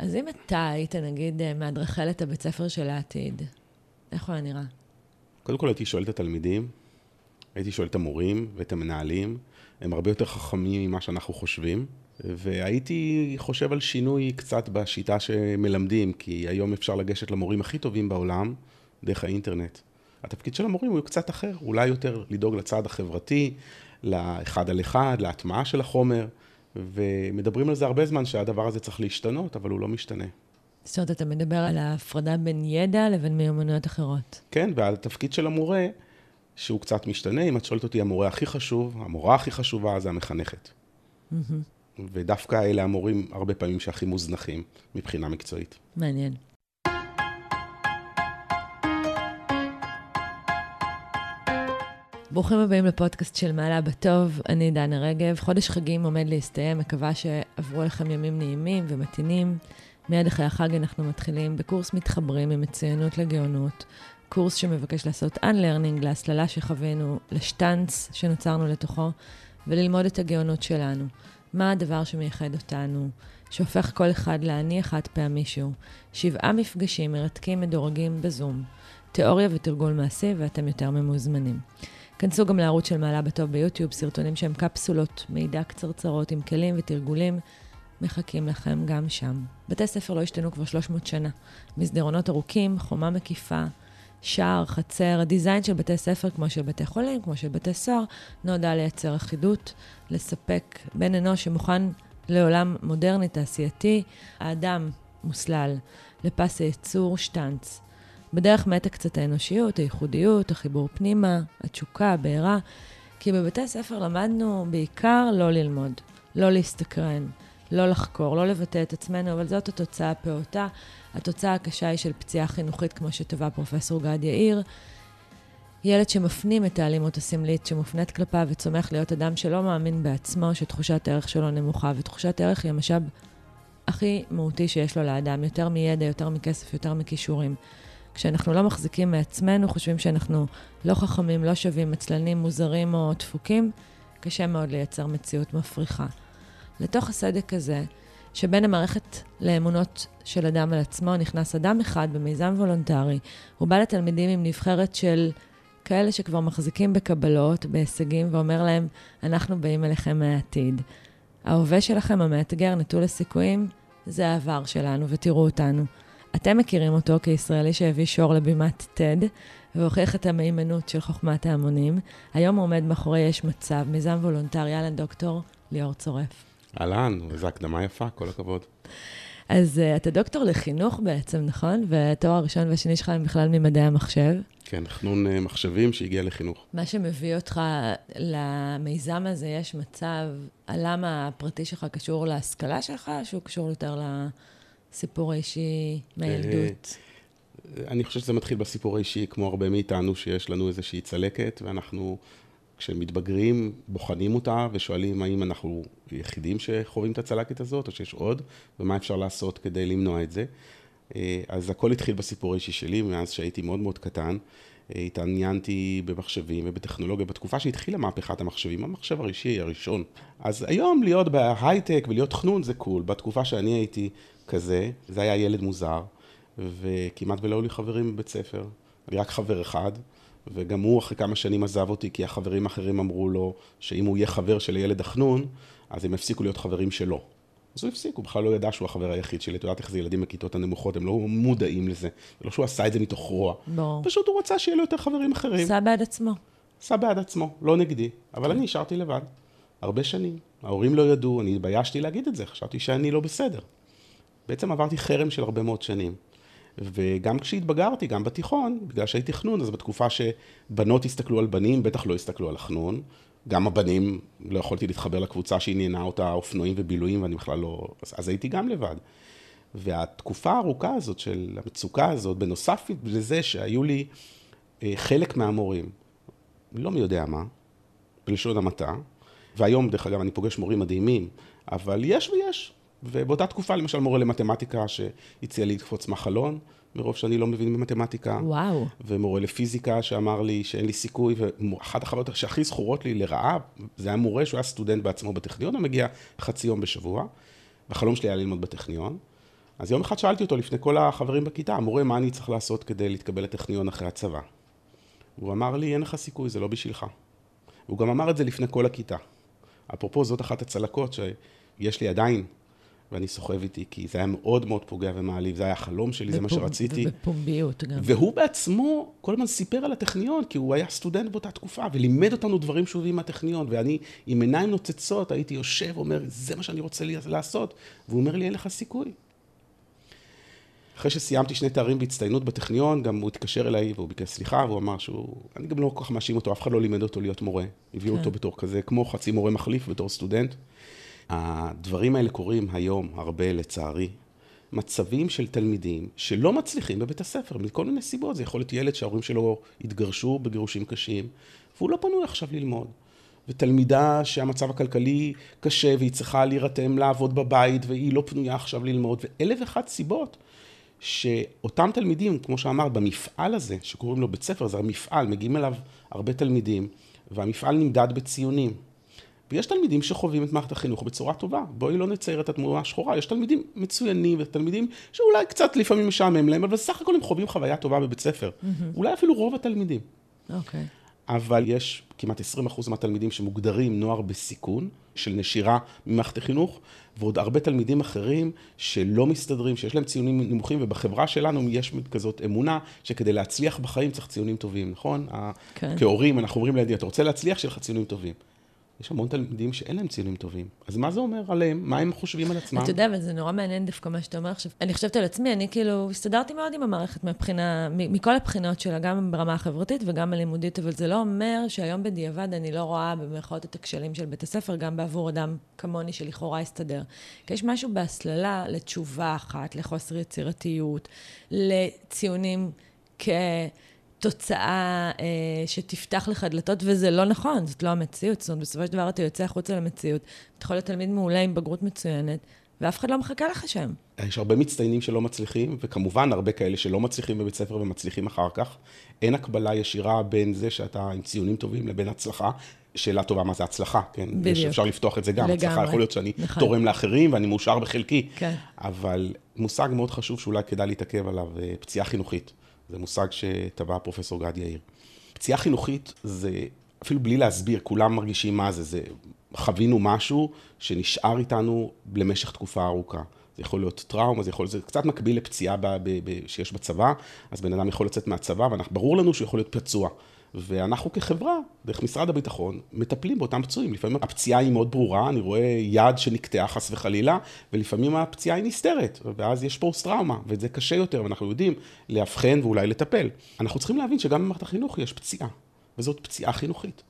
אז אם אתה היית, נגיד, אה, מאדריכלת הבית ספר של העתיד, איך הוא היה נראה? קודם כל הייתי שואל את התלמידים, הייתי שואל את המורים ואת המנהלים, הם הרבה יותר חכמים ממה שאנחנו חושבים, והייתי חושב על שינוי קצת בשיטה שמלמדים, כי היום אפשר לגשת למורים הכי טובים בעולם דרך האינטרנט. התפקיד של המורים הוא קצת אחר, אולי יותר לדאוג לצד החברתי, לאחד על אחד, להטמעה של החומר, ומדברים על זה הרבה זמן שהדבר הזה צריך להשתנות, אבל הוא לא משתנה. זאת אומרת, אתה מדבר על ההפרדה בין ידע לבין מיומנויות אחרות. כן, ועל התפקיד של המורה, שהוא קצת משתנה. אם את שואלת אותי, המורה הכי חשוב, המורה הכי חשובה זה המחנכת. Mm-hmm. ודווקא אלה המורים הרבה פעמים שהכי מוזנחים מבחינה מקצועית. מעניין. ברוכים הבאים לפודקאסט של מעלה בטוב, אני דנה רגב. חודש חגים עומד להסתיים, מקווה שעברו לכם ימים נעימים ומתאינים. מיד אחרי החג אנחנו מתחילים בקורס מתחברים ממצוינות לגאונות, קורס שמבקש לעשות Unlearning להסללה שחווינו, לשטאנץ שנוצרנו לתוכו, וללמוד את הגאונות שלנו. מה הדבר שמייחד אותנו, שהופך כל אחד לאני אחד פעמי שהוא. שבעה מפגשים מרתקים מדורגים בזום. תיאוריה ותרגול מעשי, ואתם יותר ממוזמנים. כנסו גם לערוץ של מעלה בטוב ביוטיוב, סרטונים שהם קפסולות, מידע קצרצרות עם כלים ותרגולים, מחכים לכם גם שם. בתי ספר לא השתנו כבר 300 שנה. מסדרונות ארוכים, חומה מקיפה, שער, חצר, הדיזיין של בתי ספר, כמו של בתי חולים, כמו של בתי סוהר, נועדה לייצר אחידות, לספק בן אנוש שמוכן לעולם מודרני תעשייתי, האדם מוסלל לפס הייצור שטנץ. בדרך מתק קצת האנושיות, הייחודיות, החיבור פנימה, התשוקה, הבעירה, כי בבתי ספר למדנו בעיקר לא ללמוד, לא להסתקרן, לא לחקור, לא לבטא את עצמנו, אבל זאת התוצאה הפעוטה. התוצאה הקשה היא של פציעה חינוכית, כמו שטבע פרופסור גד יאיר. ילד שמפנים את האלימות הסמלית שמופנית כלפיו וצומח להיות אדם שלא מאמין בעצמו, שתחושת הערך שלו נמוכה, ותחושת הערך היא המשאב הכי מהותי שיש לו לאדם, יותר מידע, יותר מכסף, יותר מכישורים. כשאנחנו לא מחזיקים מעצמנו, חושבים שאנחנו לא חכמים, לא שווים, עצלנים, מוזרים או דפוקים, קשה מאוד לייצר מציאות מפריחה. לתוך הסדק הזה, שבין המערכת לאמונות של אדם על עצמו, נכנס אדם אחד במיזם וולונטרי. הוא בא לתלמידים עם נבחרת של כאלה שכבר מחזיקים בקבלות, בהישגים, ואומר להם, אנחנו באים אליכם מהעתיד. ההווה שלכם, המאתגר, נטול הסיכויים, זה העבר שלנו, ותראו אותנו. אתם מכירים אותו כישראלי שהביא שור לבימת TED, והוכיח את המהימנות של חוכמת ההמונים. היום עומד מאחורי יש מצב, מיזם וולונטרי, אהלן דוקטור ליאור צורף. אהלן, איזו הקדמה יפה, כל הכבוד. אז uh, אתה דוקטור לחינוך בעצם, נכון? והתואר הראשון והשני שלך הם בכלל ממדעי המחשב. כן, תכנון uh, מחשבים שהגיע לחינוך. מה שמביא אותך למיזם הזה, יש מצב, הלמה הפרטי שלך קשור להשכלה שלך, שהוא קשור יותר לסיפור האישי מהילדות? Uh, אני חושב שזה מתחיל בסיפור האישי, כמו הרבה מאיתנו, שיש לנו איזושהי צלקת, ואנחנו כשמתבגרים, בוחנים אותה ושואלים האם אנחנו יחידים שחווים את הצלקת הזאת, או שיש עוד, ומה אפשר לעשות כדי למנוע את זה. אה, אז הכל התחיל בסיפור האישי שלי, מאז שהייתי מאוד מאוד קטן. אה, התעניינתי במחשבים ובטכנולוגיה בתקופה שהתחילה מהפכת המחשבים, המחשב הראשי הראשון. אז היום להיות בהייטק ולהיות תכנון זה קול. בתקופה שאני הייתי כזה, זה היה ילד מוזר, וכמעט ולא היו לי חברים בבית ספר. אני רק חבר אחד. וגם הוא אחרי כמה שנים עזב אותי, כי החברים האחרים אמרו לו שאם הוא יהיה חבר של ילד החנון, אז הם יפסיקו להיות חברים שלו. אז הוא הפסיק, הוא בכלל לא ידע שהוא החבר היחיד שלי. את יודעת איך זה ילדים בכיתות הנמוכות, הם לא מודעים לזה. זה לא שהוא עשה את זה מתוך רוע. ברור. פשוט הוא רצה שיהיה לו יותר חברים אחרים. עשה בעד עצמו. עשה בעד עצמו, לא נגדי. אבל אני נשארתי לבד. הרבה שנים. ההורים לא ידעו, אני התביישתי להגיד את זה, חשבתי שאני לא בסדר. בעצם עברתי חרם של הרבה מאוד שנים. וגם כשהתבגרתי, גם בתיכון, בגלל שהייתי חנון, אז בתקופה שבנות הסתכלו על בנים, בטח לא הסתכלו על החנון. גם הבנים, לא יכולתי להתחבר לקבוצה שעניינה אותה אופנועים ובילויים, ואני בכלל לא... אז, אז הייתי גם לבד. והתקופה הארוכה הזאת של המצוקה הזאת, בנוסף לזה שהיו לי אה, חלק מהמורים, לא מי יודע מה, בלשון המעטה, והיום, דרך אגב, אני פוגש מורים מדהימים, אבל יש ויש. ובאותה תקופה, למשל, מורה למתמטיקה שהציע לי לקפוץ מהחלון, מרוב שאני לא מבין במתמטיקה. וואו. ומורה לפיזיקה שאמר לי שאין לי סיכוי, ואחת החוויות שהכי זכורות לי לרעה, זה היה מורה שהוא היה סטודנט בעצמו בטכניון, הוא מגיע חצי יום בשבוע, והחלום שלי היה ללמוד בטכניון. אז יום אחד שאלתי אותו לפני כל החברים בכיתה, המורה, מה אני צריך לעשות כדי להתקבל לטכניון אחרי הצבא? הוא אמר לי, אין לך סיכוי, זה לא בשבילך. הוא גם אמר את זה לפני כל הכיתה. אפרופו, זאת אחת הצלקות שיש לי עדיין, ואני סוחב איתי, כי זה היה מאוד מאוד פוגע ומעליב, זה היה החלום שלי, זה מה שרציתי. ובפומביות גם. והוא בעצמו כל הזמן סיפר על הטכניון, כי הוא היה סטודנט באותה תקופה, ולימד אותנו דברים שהוא הביא מהטכניון, ואני עם עיניים נוצצות הייתי יושב ואומר, זה מה שאני רוצה לעשות, והוא אומר לי, אין לך סיכוי. אחרי שסיימתי שני תארים בהצטיינות בטכניון, גם הוא התקשר אליי והוא ביקש סליחה, והוא אמר שהוא, אני גם לא כל כך מאשים אותו, אף אחד לא לימד אותו להיות מורה. הביאו כן. אותו בתור כזה, כמו חצי מורה מחליף בתור סטודנט. הדברים האלה קורים היום הרבה, לצערי. מצבים של תלמידים שלא מצליחים בבית הספר, מכל מיני סיבות. זה יכול להיות ילד שההורים שלו התגרשו בגירושים קשים, והוא לא פנוי עכשיו ללמוד. ותלמידה שהמצב הכלכלי קשה והיא צריכה להירתם לעבוד בבית והיא לא פנויה עכשיו ללמוד, ואלף ואחת סיבות שאותם תלמידים, כמו שאמרת, במפעל הזה, שקוראים לו בית ספר, זה המפעל, מגיעים אליו הרבה תלמידים, והמפעל נמדד בציונים. ויש תלמידים שחווים את מערכת החינוך בצורה טובה. בואי לא נצייר את התמונה השחורה. יש תלמידים מצוינים ותלמידים שאולי קצת לפעמים משעמם להם, אבל בסך הכל הם חווים חוויה טובה בבית ספר. Mm-hmm. אולי אפילו רוב התלמידים. אוקיי. Okay. אבל יש כמעט 20% מהתלמידים שמוגדרים נוער בסיכון, של נשירה ממערכת החינוך, ועוד הרבה תלמידים אחרים שלא מסתדרים, שיש להם ציונים נמוכים, ובחברה שלנו יש כזאת אמונה שכדי להצליח בחיים צריך ציונים טובים, נכון? כן. כהורים אנחנו אומרים לילדים, אתה רוצה להצליח, שיהיה לך ציונים טובים. יש המון תלמידים שאין להם ציונים טובים. אז מה זה אומר עליהם? מה הם חושבים על עצמם? אתה יודע, אבל זה נורא מעניין דווקא מה שאתה אומר עכשיו. אני חושבת על עצמי, אני כאילו הסתדרתי מאוד עם המערכת מבחינה, מכל הבחינות שלה, גם ברמה החברתית וגם הלימודית, אבל זה לא אומר שהיום בדיעבד אני לא רואה במירכאות את הכשלים של בית הספר, גם בעבור אדם כמוני שלכאורה הסתדר. כי יש משהו בהסללה לתשובה אחת, לחוסר יצירתיות, לציונים כ... תוצאה אה, שתפתח לך דלתות, וזה לא נכון, זאת לא המציאות. זאת אומרת, בסופו של דבר אתה יוצא החוצה למציאות, אתה יכול להיות תלמיד מעולה עם בגרות מצוינת, ואף אחד לא מחכה לך שם. יש הרבה מצטיינים שלא מצליחים, וכמובן הרבה כאלה שלא מצליחים בבית ספר ומצליחים אחר כך. אין הקבלה ישירה בין זה שאתה עם ציונים טובים לבין הצלחה. שאלה טובה, מה זה הצלחה, כן? בדיוק. אפשר לפתוח את זה גם. לגמרי. הצלחה יכול להיות שאני נכון. תורם לאחרים ואני מאושר בחלקי. כן. אבל מושג מאוד חשוב שאולי כדאי להתעכב עליו, אה, פציעה חינוכית. זה מושג שטבע פרופסור גד יאיר. פציעה חינוכית זה, אפילו בלי להסביר, כולם מרגישים מה זה, זה חווינו משהו שנשאר איתנו למשך תקופה ארוכה. זה יכול להיות טראומה, זה יכול להיות, זה קצת מקביל לפציעה ב, ב, ב, שיש בצבא, אז בן אדם יכול לצאת מהצבא, וברור לנו שהוא יכול להיות פצוע. ואנחנו כחברה, דרך משרד הביטחון, מטפלים באותם פצועים. לפעמים הפציעה היא מאוד ברורה, אני רואה יד שנקטעה חס וחלילה, ולפעמים הפציעה היא נסתרת, ואז יש פוסט-טראומה, וזה קשה יותר, ואנחנו יודעים לאבחן ואולי לטפל. אנחנו צריכים להבין שגם במערכת החינוך יש פציעה, וזאת פציעה חינוכית.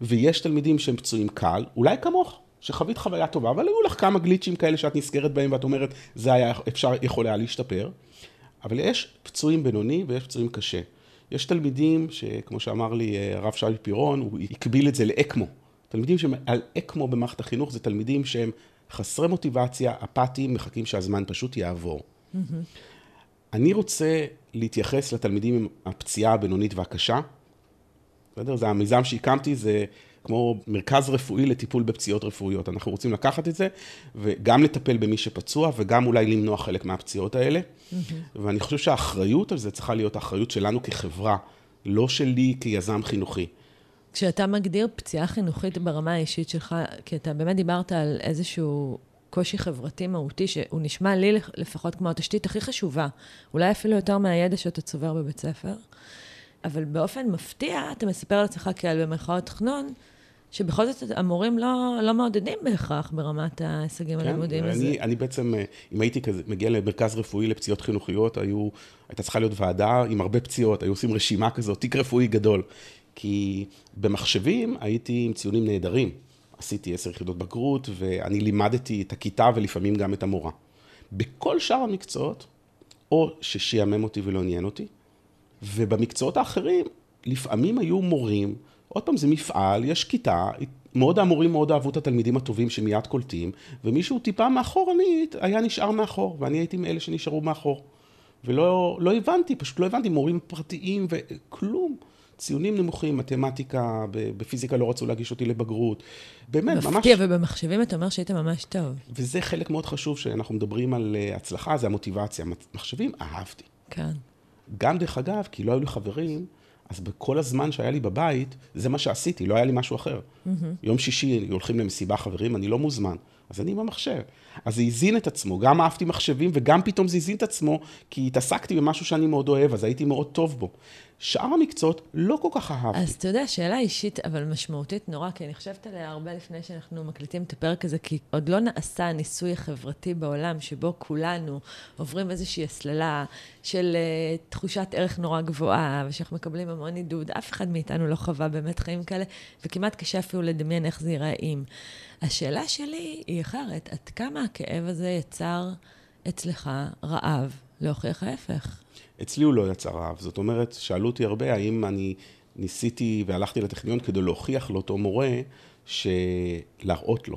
ויש תלמידים שהם פצועים קל, אולי כמוך, שחווית חוויה טובה, אבל היו לך כמה גליצ'ים כאלה שאת נזכרת בהם ואת אומרת, זה היה אפשר, יכול היה להשתפר. אבל יש פצועים בינוני ויש פצועים קשה. יש תלמידים שכמו שאמר לי אה, הרב שי פירון, הוא הקביל את זה לאקמו. תלמידים שעל אקמו במערכת החינוך זה תלמידים שהם חסרי מוטיבציה, אפאתיים, מחכים שהזמן פשוט יעבור. Mm-hmm. אני רוצה להתייחס לתלמידים עם הפציעה הבינונית והקשה. בסדר? זה המיזם שהקמתי, זה כמו מרכז רפואי לטיפול בפציעות רפואיות. אנחנו רוצים לקחת את זה, וגם לטפל במי שפצוע, וגם אולי למנוע חלק מהפציעות האלה. ואני חושב שהאחריות על זה צריכה להיות האחריות שלנו כחברה, לא שלי כיזם חינוכי. כשאתה מגדיר פציעה חינוכית ברמה האישית שלך, כי אתה באמת דיברת על איזשהו קושי חברתי מהותי, שהוא נשמע לי לפחות כמו התשתית הכי חשובה, אולי אפילו יותר מהידע שאתה צובר בבית ספר, אבל באופן מפתיע, אתה מספר על עצמך כעל במרכאות תכנון, שבכל זאת המורים לא, לא מעודדים בהכרח ברמת ההישגים כן, הלימודיים. אני, אני בעצם, אה, אם הייתי כזה, מגיע למרכז רפואי לפציעות חינוכיות, היו, הייתה צריכה להיות ועדה עם הרבה פציעות, היו עושים רשימה כזאת, תיק רפואי גדול. כי במחשבים הייתי עם ציונים נהדרים. עשיתי עשר יחידות בגרות, ואני לימדתי את הכיתה ולפעמים גם את המורה. בכל שאר המקצועות, או ששיעמם אותי ולא עניין אותי, ובמקצועות האחרים, לפעמים היו מורים עוד פעם, זה מפעל, יש כיתה, מאוד המורים מאוד אהבו את התלמידים הטובים שמיד קולטים, ומישהו טיפה מאחורנית היה נשאר מאחור, ואני הייתי מאלה שנשארו מאחור. ולא לא הבנתי, פשוט לא הבנתי, מורים פרטיים וכלום. ציונים נמוכים, מתמטיקה, בפיזיקה לא רצו להגיש אותי לבגרות. באמת, מפתיע, ממש... מפתיע, ובמחשבים אתה אומר שהיית ממש טוב. וזה חלק מאוד חשוב שאנחנו מדברים על אה, הצלחה, זה המוטיבציה. מחשבים, אהבתי. כן. גם דרך אגב, כי לא היו לי חברים, אז בכל הזמן שהיה לי בבית, זה מה שעשיתי, לא היה לי משהו אחר. Mm-hmm. יום שישי הולכים למסיבה חברים, אני לא מוזמן. אז אני עם המחשב. אז זה הזין את עצמו, גם אהבתי מחשבים וגם פתאום זה הזין את עצמו, כי התעסקתי במשהו שאני מאוד אוהב, אז הייתי מאוד טוב בו. שאר המקצועות לא כל כך אהבתי. אז אתה יודע, שאלה אישית, אבל משמעותית נורא, כי אני חושבת עליה הרבה לפני שאנחנו מקליטים את הפרק הזה, כי עוד לא נעשה הניסוי החברתי בעולם, שבו כולנו עוברים איזושהי הסללה של uh, תחושת ערך נורא גבוהה, ושאנחנו מקבלים המון עידוד. אף אחד מאיתנו לא חווה באמת חיים כאלה, וכמעט קשה אפילו לדמיין איך זה ייראה אם. השאלה שלי היא אחרת, עד כמה הכאב הזה יצר אצלך רעב להוכיח ההפך? אצלי הוא לא יצר רעב. זאת אומרת, שאלו אותי הרבה האם אני ניסיתי והלכתי לטכניון כדי להוכיח לאותו מורה שלהראות לו.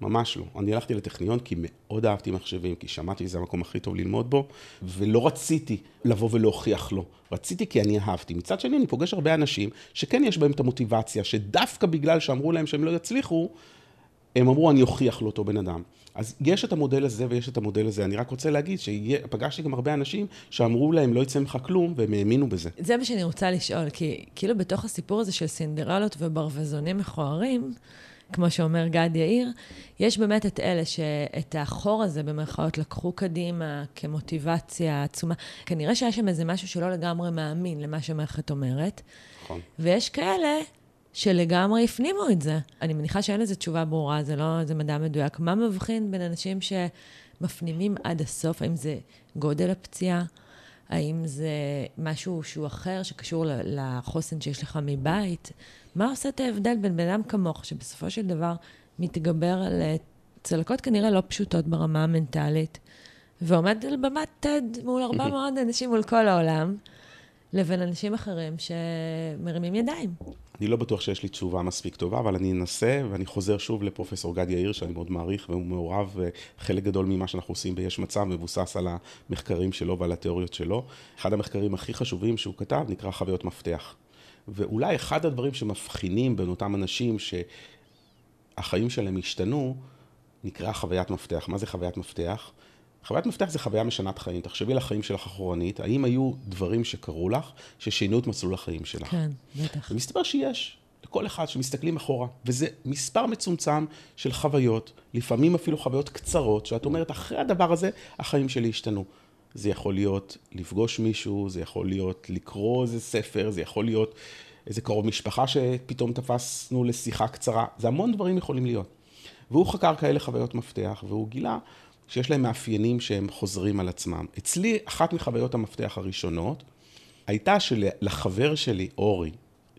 ממש לא. אני הלכתי לטכניון כי מאוד אהבתי מחשבים, כי שמעתי שזה המקום הכי טוב ללמוד בו, ולא רציתי לבוא ולהוכיח לו. רציתי כי אני אהבתי. מצד שני, אני פוגש הרבה אנשים שכן יש בהם את המוטיבציה, שדווקא בגלל שאמרו להם שהם לא יצליחו, הם אמרו, אני אוכיח לאותו בן אדם. אז יש את המודל הזה ויש את המודל הזה. אני רק רוצה להגיד שפגשתי גם הרבה אנשים שאמרו להם, לא יצא ממך כלום, והם האמינו בזה. זה מה שאני רוצה לשאול, כי כאילו בתוך הסיפור הזה של סינדרלות וברווזונים מכוערים, כמו שאומר גד יאיר, יש באמת את אלה שאת החור הזה, במרכאות, לקחו קדימה כמוטיבציה עצומה. כנראה שהיה שם איזה משהו שלא לגמרי מאמין למה שהמערכת אומרת. נכון. ויש כאלה שלגמרי הפנימו את זה. אני מניחה שאין לזה תשובה ברורה, זה לא איזה מדע מדויק. מה מבחין בין אנשים שמפנימים עד הסוף? האם זה גודל הפציעה? האם זה משהו שהוא אחר, שקשור לחוסן שיש לך מבית? מה עושה את ההבדל בין בן אדם כמוך, שבסופו של דבר מתגבר על אה, צלקות כנראה לא פשוטות ברמה המנטלית, ועומד על במת TED מול 400 אנשים מול כל העולם, לבין אנשים אחרים שמרימים ידיים? אני לא בטוח שיש לי תשובה מספיק טובה, אבל אני אנסה, ואני חוזר שוב לפרופסור גד יאיר, שאני מאוד מעריך, והוא מעורב, חלק גדול ממה שאנחנו עושים ביש מצב מבוסס על המחקרים שלו ועל התיאוריות שלו. אחד המחקרים הכי חשובים שהוא כתב נקרא חוויות מפתח. ואולי אחד הדברים שמבחינים בין אותם אנשים שהחיים שלהם השתנו, נקרא חוויית מפתח. מה זה חוויית מפתח? חוויית מפתח זה חוויה משנת חיים. תחשבי על החיים שלך אחורנית, האם היו דברים שקרו לך, ששינו את מסלול החיים שלך? כן, בטח. ומסתבר שיש, לכל אחד שמסתכלים אחורה. וזה מספר מצומצם של חוויות, לפעמים אפילו חוויות קצרות, שאת אומרת, אחרי הדבר הזה, החיים שלי השתנו. זה יכול להיות לפגוש מישהו, זה יכול להיות לקרוא איזה ספר, זה יכול להיות איזה קרוב משפחה שפתאום תפסנו לשיחה קצרה, זה המון דברים יכולים להיות. והוא חקר כאלה חוויות מפתח, והוא גילה שיש להם מאפיינים שהם חוזרים על עצמם. אצלי, אחת מחוויות המפתח הראשונות, הייתה שלחבר שלי, אורי,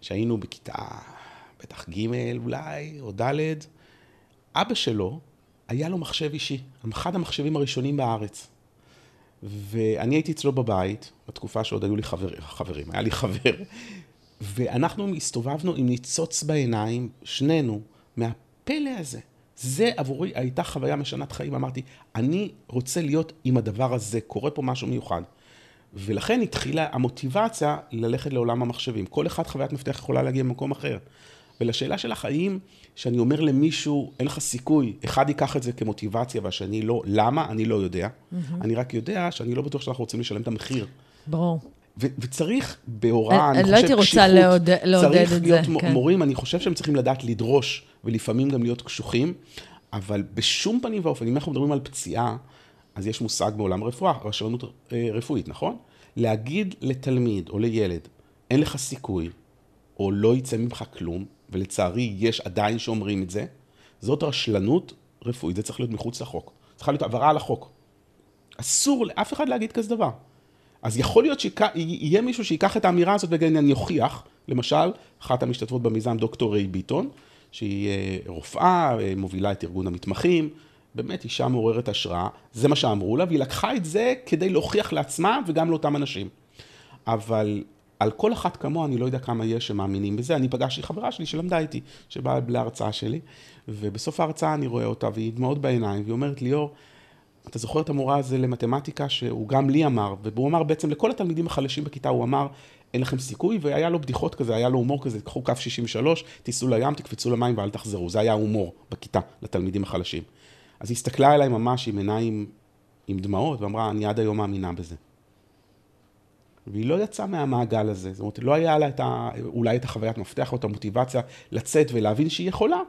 שהיינו בכיתה בטח ג' אולי, או ד', אבא שלו, היה לו מחשב אישי, אחד המחשבים הראשונים בארץ. ואני הייתי אצלו בבית, בתקופה שעוד היו לי חבר, חברים, היה לי חבר, ואנחנו הסתובבנו עם ניצוץ בעיניים, שנינו, מהפלא הזה. זה עבורי הייתה חוויה משנת חיים, אמרתי, אני רוצה להיות עם הדבר הזה, קורה פה משהו מיוחד. ולכן התחילה המוטיבציה ללכת לעולם המחשבים. כל אחד חוויית מפתח יכולה להגיע ממקום אחר. ולשאלה שלך, האם שאני אומר למישהו, אין לך סיכוי, אחד ייקח את זה כמוטיבציה והשני לא, למה? אני לא יודע. Mm-hmm. אני רק יודע שאני לא בטוח שאנחנו רוצים לשלם את המחיר. ברור. ו- וצריך בהוראה, אני, אני לא הייתי רוצה לעודד, לעודד את זה. צריך להיות כן. מורים, אני חושב שהם צריכים לדעת לדרוש, ולפעמים גם להיות קשוחים, אבל בשום פנים ואופן, אם אנחנו מדברים על פציעה, אז יש מושג בעולם הרפואה, רשלנות אה, רפואית, נכון? להגיד לתלמיד או לילד, אין לך סיכוי, או לא יצא ממך כלום, ולצערי יש עדיין שאומרים את זה, זאת רשלנות רפואית, זה צריך להיות מחוץ לחוק. צריכה להיות עברה על החוק. אסור לאף אחד להגיד כזה דבר. אז יכול להיות שיהיה מישהו שיקח את האמירה הזאת ויגיד, אני אוכיח, למשל, אחת המשתתפות במיזם דוקטור ריי ביטון, שהיא אה, רופאה, אה, מובילה את ארגון המתמחים, באמת אישה מעוררת השראה, זה מה שאמרו לה, והיא לקחה את זה כדי להוכיח לעצמה וגם לאותם אנשים. אבל על כל אחת כמוה, אני לא יודע כמה יש שמאמינים בזה. אני פגשתי חברה שלי שלמדה איתי, שבאה להרצאה שלי, ובסוף ההרצאה אני רואה אותה, והיא דמעות בעיניים, והיא אומרת, ליאור, אתה זוכר את המורה הזה למתמטיקה שהוא גם לי אמר, והוא אמר בעצם לכל התלמידים החלשים בכיתה, הוא אמר, אין לכם סיכוי, והיה לו בדיחות כזה, היה לו הומור כזה, קחו קו 63, תיסעו לים, תקפצו למים ואל תחזרו. זה היה הומור בכיתה לתלמידים החלשים. אז היא הסתכלה עליי ממש עם עיניים עם דמעות, ואמרה, אני עד היום מאמינה בזה. והיא לא יצאה מהמעגל הזה, זאת אומרת, לא היה לה את ה, אולי את החוויית מפתח או את המוטיבציה לצאת ולהבין שהיא יכולה,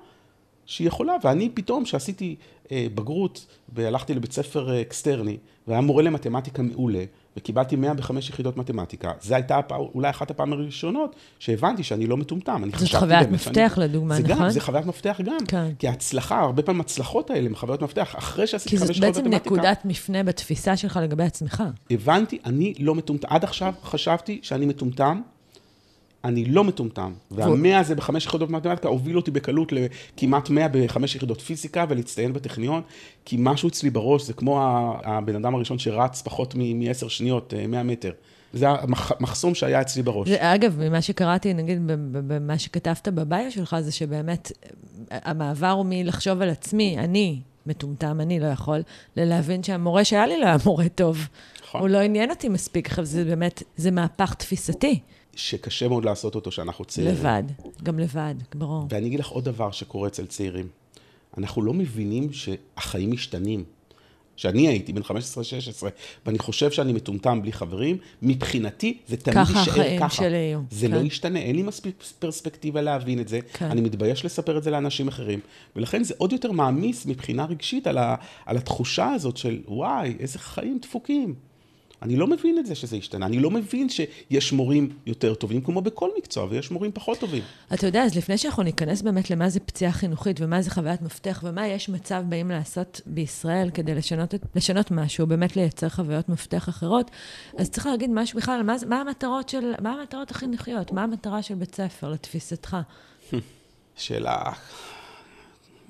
שהיא יכולה, ואני פתאום, כשעשיתי אה, בגרות והלכתי לבית ספר אה, אקסטרני, והיה מורה למתמטיקה מעולה, וקיבלתי 105 יחידות מתמטיקה, זו הייתה הפע... אולי אחת הפעמים הראשונות שהבנתי שאני לא מטומטם. זאת חוויית מפתח אני... לדוגמה, זה נכון? גם, זה חוויית מפתח גם. כן. כי ההצלחה, הרבה פעמים הצלחות האלה הן חוויות מפתח, אחרי שעשיתי חמש שעות מתמטיקה. כי זאת בעצם נקודת מפנה בתפיסה שלך לגבי עצמך. הבנתי, אני לא מטומטם. עד עכשיו חשבתי שאני מטומטם, אני לא מטומטם. והמאה הזה בחמש יחידות מתמטיקה הוביל אותי בקלות לכמעט מאה בחמש יחידות פיזיקה ולהצטיין בטכניון, כי משהו אצלי בראש זה כמו הבן אדם הראשון שרץ פחות מעשר שניות, אה, מאה מטר. זה המחסום שהיה אצלי בראש. זה, אגב, ממה שקראתי, נגיד, במה שכתבת בביו שלך, זה שבאמת המעבר הוא מלחשוב על עצמי, אני מטומטם, אני לא יכול, ללהבין שהמורה שהיה לי לא היה מורה טוב. נכון. הוא לא עניין אותי מספיק, עכשיו זה באמת, זה מהפך תפיסתי. שקשה מאוד לעשות אותו כשאנחנו צעירים. לבד, גם לבד, ברור. ואני אגיד לך עוד דבר שקורה אצל צעירים. אנחנו לא מבינים שהחיים משתנים. כשאני הייתי בן 15-16, ואני חושב שאני מטומטם בלי חברים, מבחינתי זה תמיד יישאר ככה. ככה החיים שלי יהיו. זה לא כן. לא ישתנה, אין לי מספיק פרספקטיבה להבין את זה. כן. אני מתבייש לספר את זה לאנשים אחרים. ולכן זה עוד יותר מעמיס מבחינה רגשית על, ה, על התחושה הזאת של, וואי, איזה חיים דפוקים. אני לא מבין את זה שזה השתנה, אני לא מבין שיש מורים יותר טובים, כמו בכל מקצוע, ויש מורים פחות טובים. אתה יודע, אז לפני שאנחנו ניכנס באמת למה זה פציעה חינוכית, ומה זה חוויית מפתח, ומה יש מצב באים לעשות בישראל כדי לשנות, לשנות משהו, באמת לייצר חוויות מפתח אחרות, אז צריך להגיד משהו בכלל על מה, מה המטרות של, מה המטרות החינוכיות, מה המטרה של בית ספר, לתפיסתך. שאלה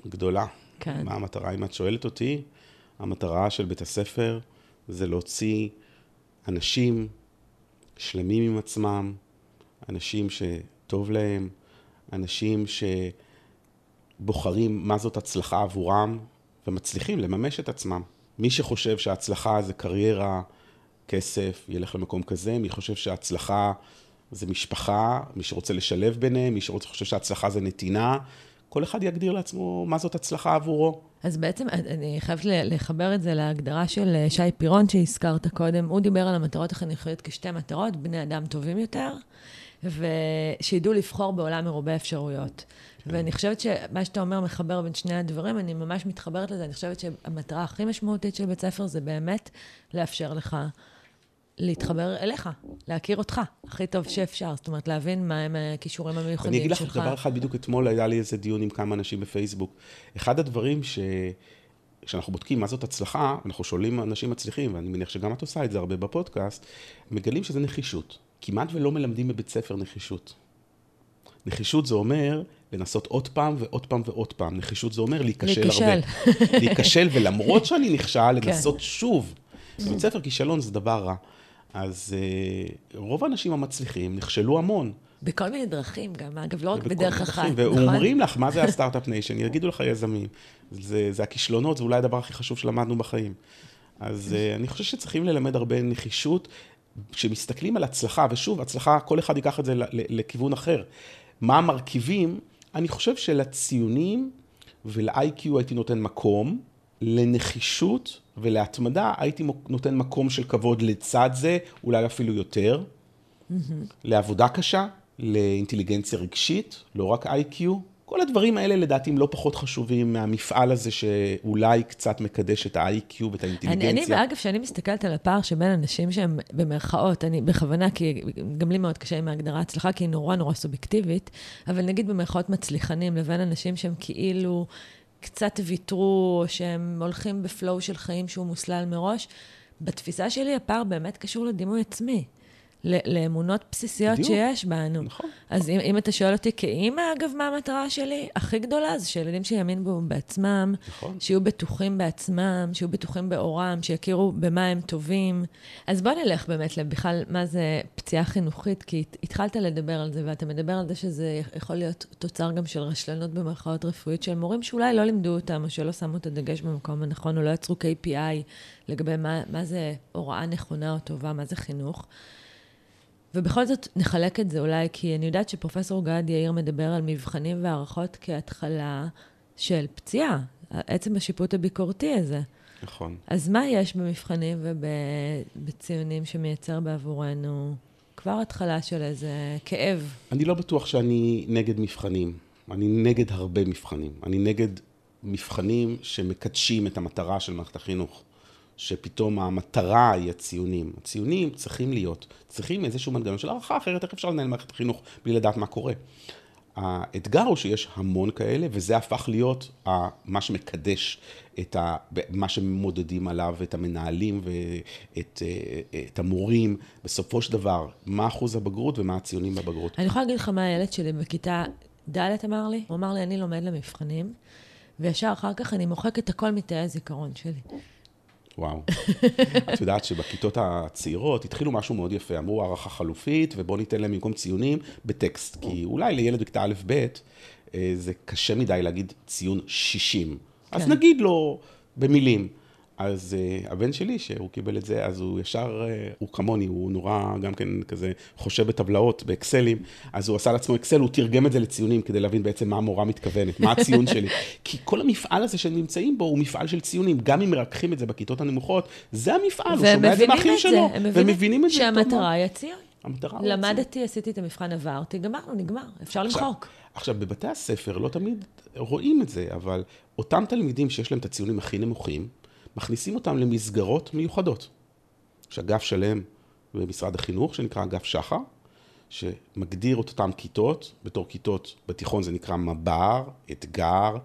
גדולה. כן. מה המטרה? אם את שואלת אותי, המטרה של בית הספר זה להוציא אנשים שלמים עם עצמם, אנשים שטוב להם, אנשים שבוחרים מה זאת הצלחה עבורם ומצליחים לממש את עצמם. מי שחושב שההצלחה זה קריירה, כסף, ילך למקום כזה, מי חושב שההצלחה זה משפחה, מי שרוצה לשלב ביניהם, מי שחושב שההצלחה זה נתינה, כל אחד יגדיר לעצמו מה זאת הצלחה עבורו. אז בעצם אני חייבת לחבר את זה להגדרה של אה, שי פירון שהזכרת קודם. הוא דיבר על המטרות החינוכיות כשתי מטרות, בני אדם טובים יותר, ושידעו לבחור בעולם מרובה אפשרויות. כן. ואני חושבת שמה שאתה אומר מחבר בין שני הדברים, אני ממש מתחברת לזה. אני חושבת שהמטרה הכי משמעותית של בית ספר זה באמת לאפשר לך להתחבר אליך, להכיר אותך הכי טוב שאפשר. זאת אומרת, להבין מהם הכישורים המיוחדים שלך. אני אגיד לך דבר אחד, בדיוק אתמול היה לי איזה דיון עם כמה אנשים בפייסבוק. אחד הדברים ש... כשאנחנו בודקים מה זאת הצלחה, אנחנו שואלים אנשים מצליחים, ואני מניח שגם את עושה את זה הרבה בפודקאסט, מגלים שזה נחישות. כמעט ולא מלמדים בבית ספר נחישות. נחישות זה אומר לנסות עוד פעם ועוד פעם ועוד פעם. נחישות זה אומר להיכשל הרבה. להיכשל. ולמרות שאני נכשל, לנסות כן. שוב. בבית ספר כישלון זה דבר רע. אז uh, רוב האנשים המצליחים נכשלו המון. בכל מיני דרכים גם, אגב, לא רק בדרך אחת, נכון? ואומרים לך, מה זה ה start-up nation? יגידו לך יזמים. זה, זה הכישלונות, זה אולי הדבר הכי חשוב שלמדנו בחיים. אז uh, אני חושב שצריכים ללמד הרבה נחישות, כשמסתכלים על הצלחה, ושוב, הצלחה, כל אחד ייקח את זה לכיוון אחר. מה המרכיבים? אני חושב שלציונים ול-IQ הייתי נותן מקום, לנחישות ולהתמדה, הייתי נותן מקום של כבוד לצד זה, אולי אפילו יותר. Mm-hmm. לעבודה קשה, לאינטליגנציה רגשית, לא רק איי-קיו. כל הדברים האלה לדעתי הם לא פחות חשובים מהמפעל הזה שאולי קצת מקדש את ה-IQ ואת האינטליגנציה. אני, אני אגב, כשאני מסתכלת על הפער שבין אנשים שהם במרכאות, אני בכוונה, כי גם לי מאוד קשה עם ההגדרה הצלחה, כי היא נורא נורא סובייקטיבית, אבל נגיד במרכאות מצליחנים, לבין אנשים שהם כאילו קצת ויתרו, שהם הולכים בפלואו של חיים שהוא מוסלל מראש. בתפיסה שלי הפער באמת קשור לדימוי עצמי. לאמונות בסיסיות בדיוק. שיש בנו. נכון. אז אם, אם אתה שואל אותי כאימא, אגב, מה המטרה שלי? הכי גדולה זה שילדים שיאמין בו בעצמם, נכון. שיהיו בטוחים בעצמם, שיהיו בטוחים באורם, שיכירו במה הם טובים. אז בוא נלך באמת בכלל, מה זה פציעה חינוכית, כי התחלת לדבר על זה, ואתה מדבר על זה שזה יכול להיות תוצר גם של רשלנות במרכאות רפואית של מורים שאולי לא לימדו אותם, או שלא שמו את הדגש במקום הנכון, או לא יצרו KPI לגבי מה, מה זה הוראה נכונה או טובה, מה זה חינוך. ובכל זאת נחלק את זה אולי, כי אני יודעת שפרופסור גד יאיר מדבר על מבחנים והערכות כהתחלה של פציעה, עצם השיפוט הביקורתי הזה. נכון. אז מה יש במבחנים ובציונים שמייצר בעבורנו כבר התחלה של איזה כאב? אני לא בטוח שאני נגד מבחנים. אני נגד הרבה מבחנים. אני נגד מבחנים שמקדשים את המטרה של מערכת החינוך. שפתאום המטרה היא הציונים. הציונים צריכים להיות, צריכים איזשהו מנגנון של הערכה, אחרת איך אפשר לנהל מערכת החינוך בלי לדעת מה קורה. האתגר הוא שיש המון כאלה, וזה הפך להיות מה שמקדש את ה, מה שמודדים עליו, את המנהלים ואת את המורים. בסופו של דבר, מה אחוז הבגרות ומה הציונים בבגרות. אני יכולה להגיד לך מה הילד שלי בכיתה ד' אמר לי? הוא אמר לי, אני לומד למבחנים, וישר אחר כך אני מוחק את הכל מתאי הזיכרון שלי. וואו. את יודעת שבכיתות הצעירות התחילו משהו מאוד יפה, אמרו הערכה חלופית, ובואו ניתן להם במקום ציונים בטקסט. כי אולי לילד בכיתה א'-ב' אה, זה קשה מדי להגיד ציון 60. כן. אז נגיד לו במילים. אז uh, הבן שלי, שהוא קיבל את זה, אז הוא ישר, uh, הוא כמוני, הוא נורא גם כן כזה חושב בטבלאות, באקסלים, אז הוא עשה לעצמו אקסל, הוא תרגם את זה לציונים כדי להבין בעצם מה המורה מתכוונת, מה הציון שלי. כי כל המפעל הזה שהם נמצאים בו הוא מפעל של ציונים, גם אם מרככים את זה בכיתות הנמוכות, זה המפעל, הוא שומע את זה מהאחים שלו, והם מבינים את זה. שהמטרה היא הציון. המטרה למדתי, עשיתי את המבחן, עברתי, גמרנו, נגמר, אפשר למחוק. עכשיו, בבתי הספר לא תמיד רואים את זה, אבל אותם תלמידים שיש להם את הציונים הכי נמוכים, מכניסים אותם למסגרות מיוחדות. יש אגף שלם במשרד החינוך שנקרא אגף שח"ר, שמגדיר את אותן כיתות, בתור כיתות בתיכון זה נקרא מב"ר, אתגר,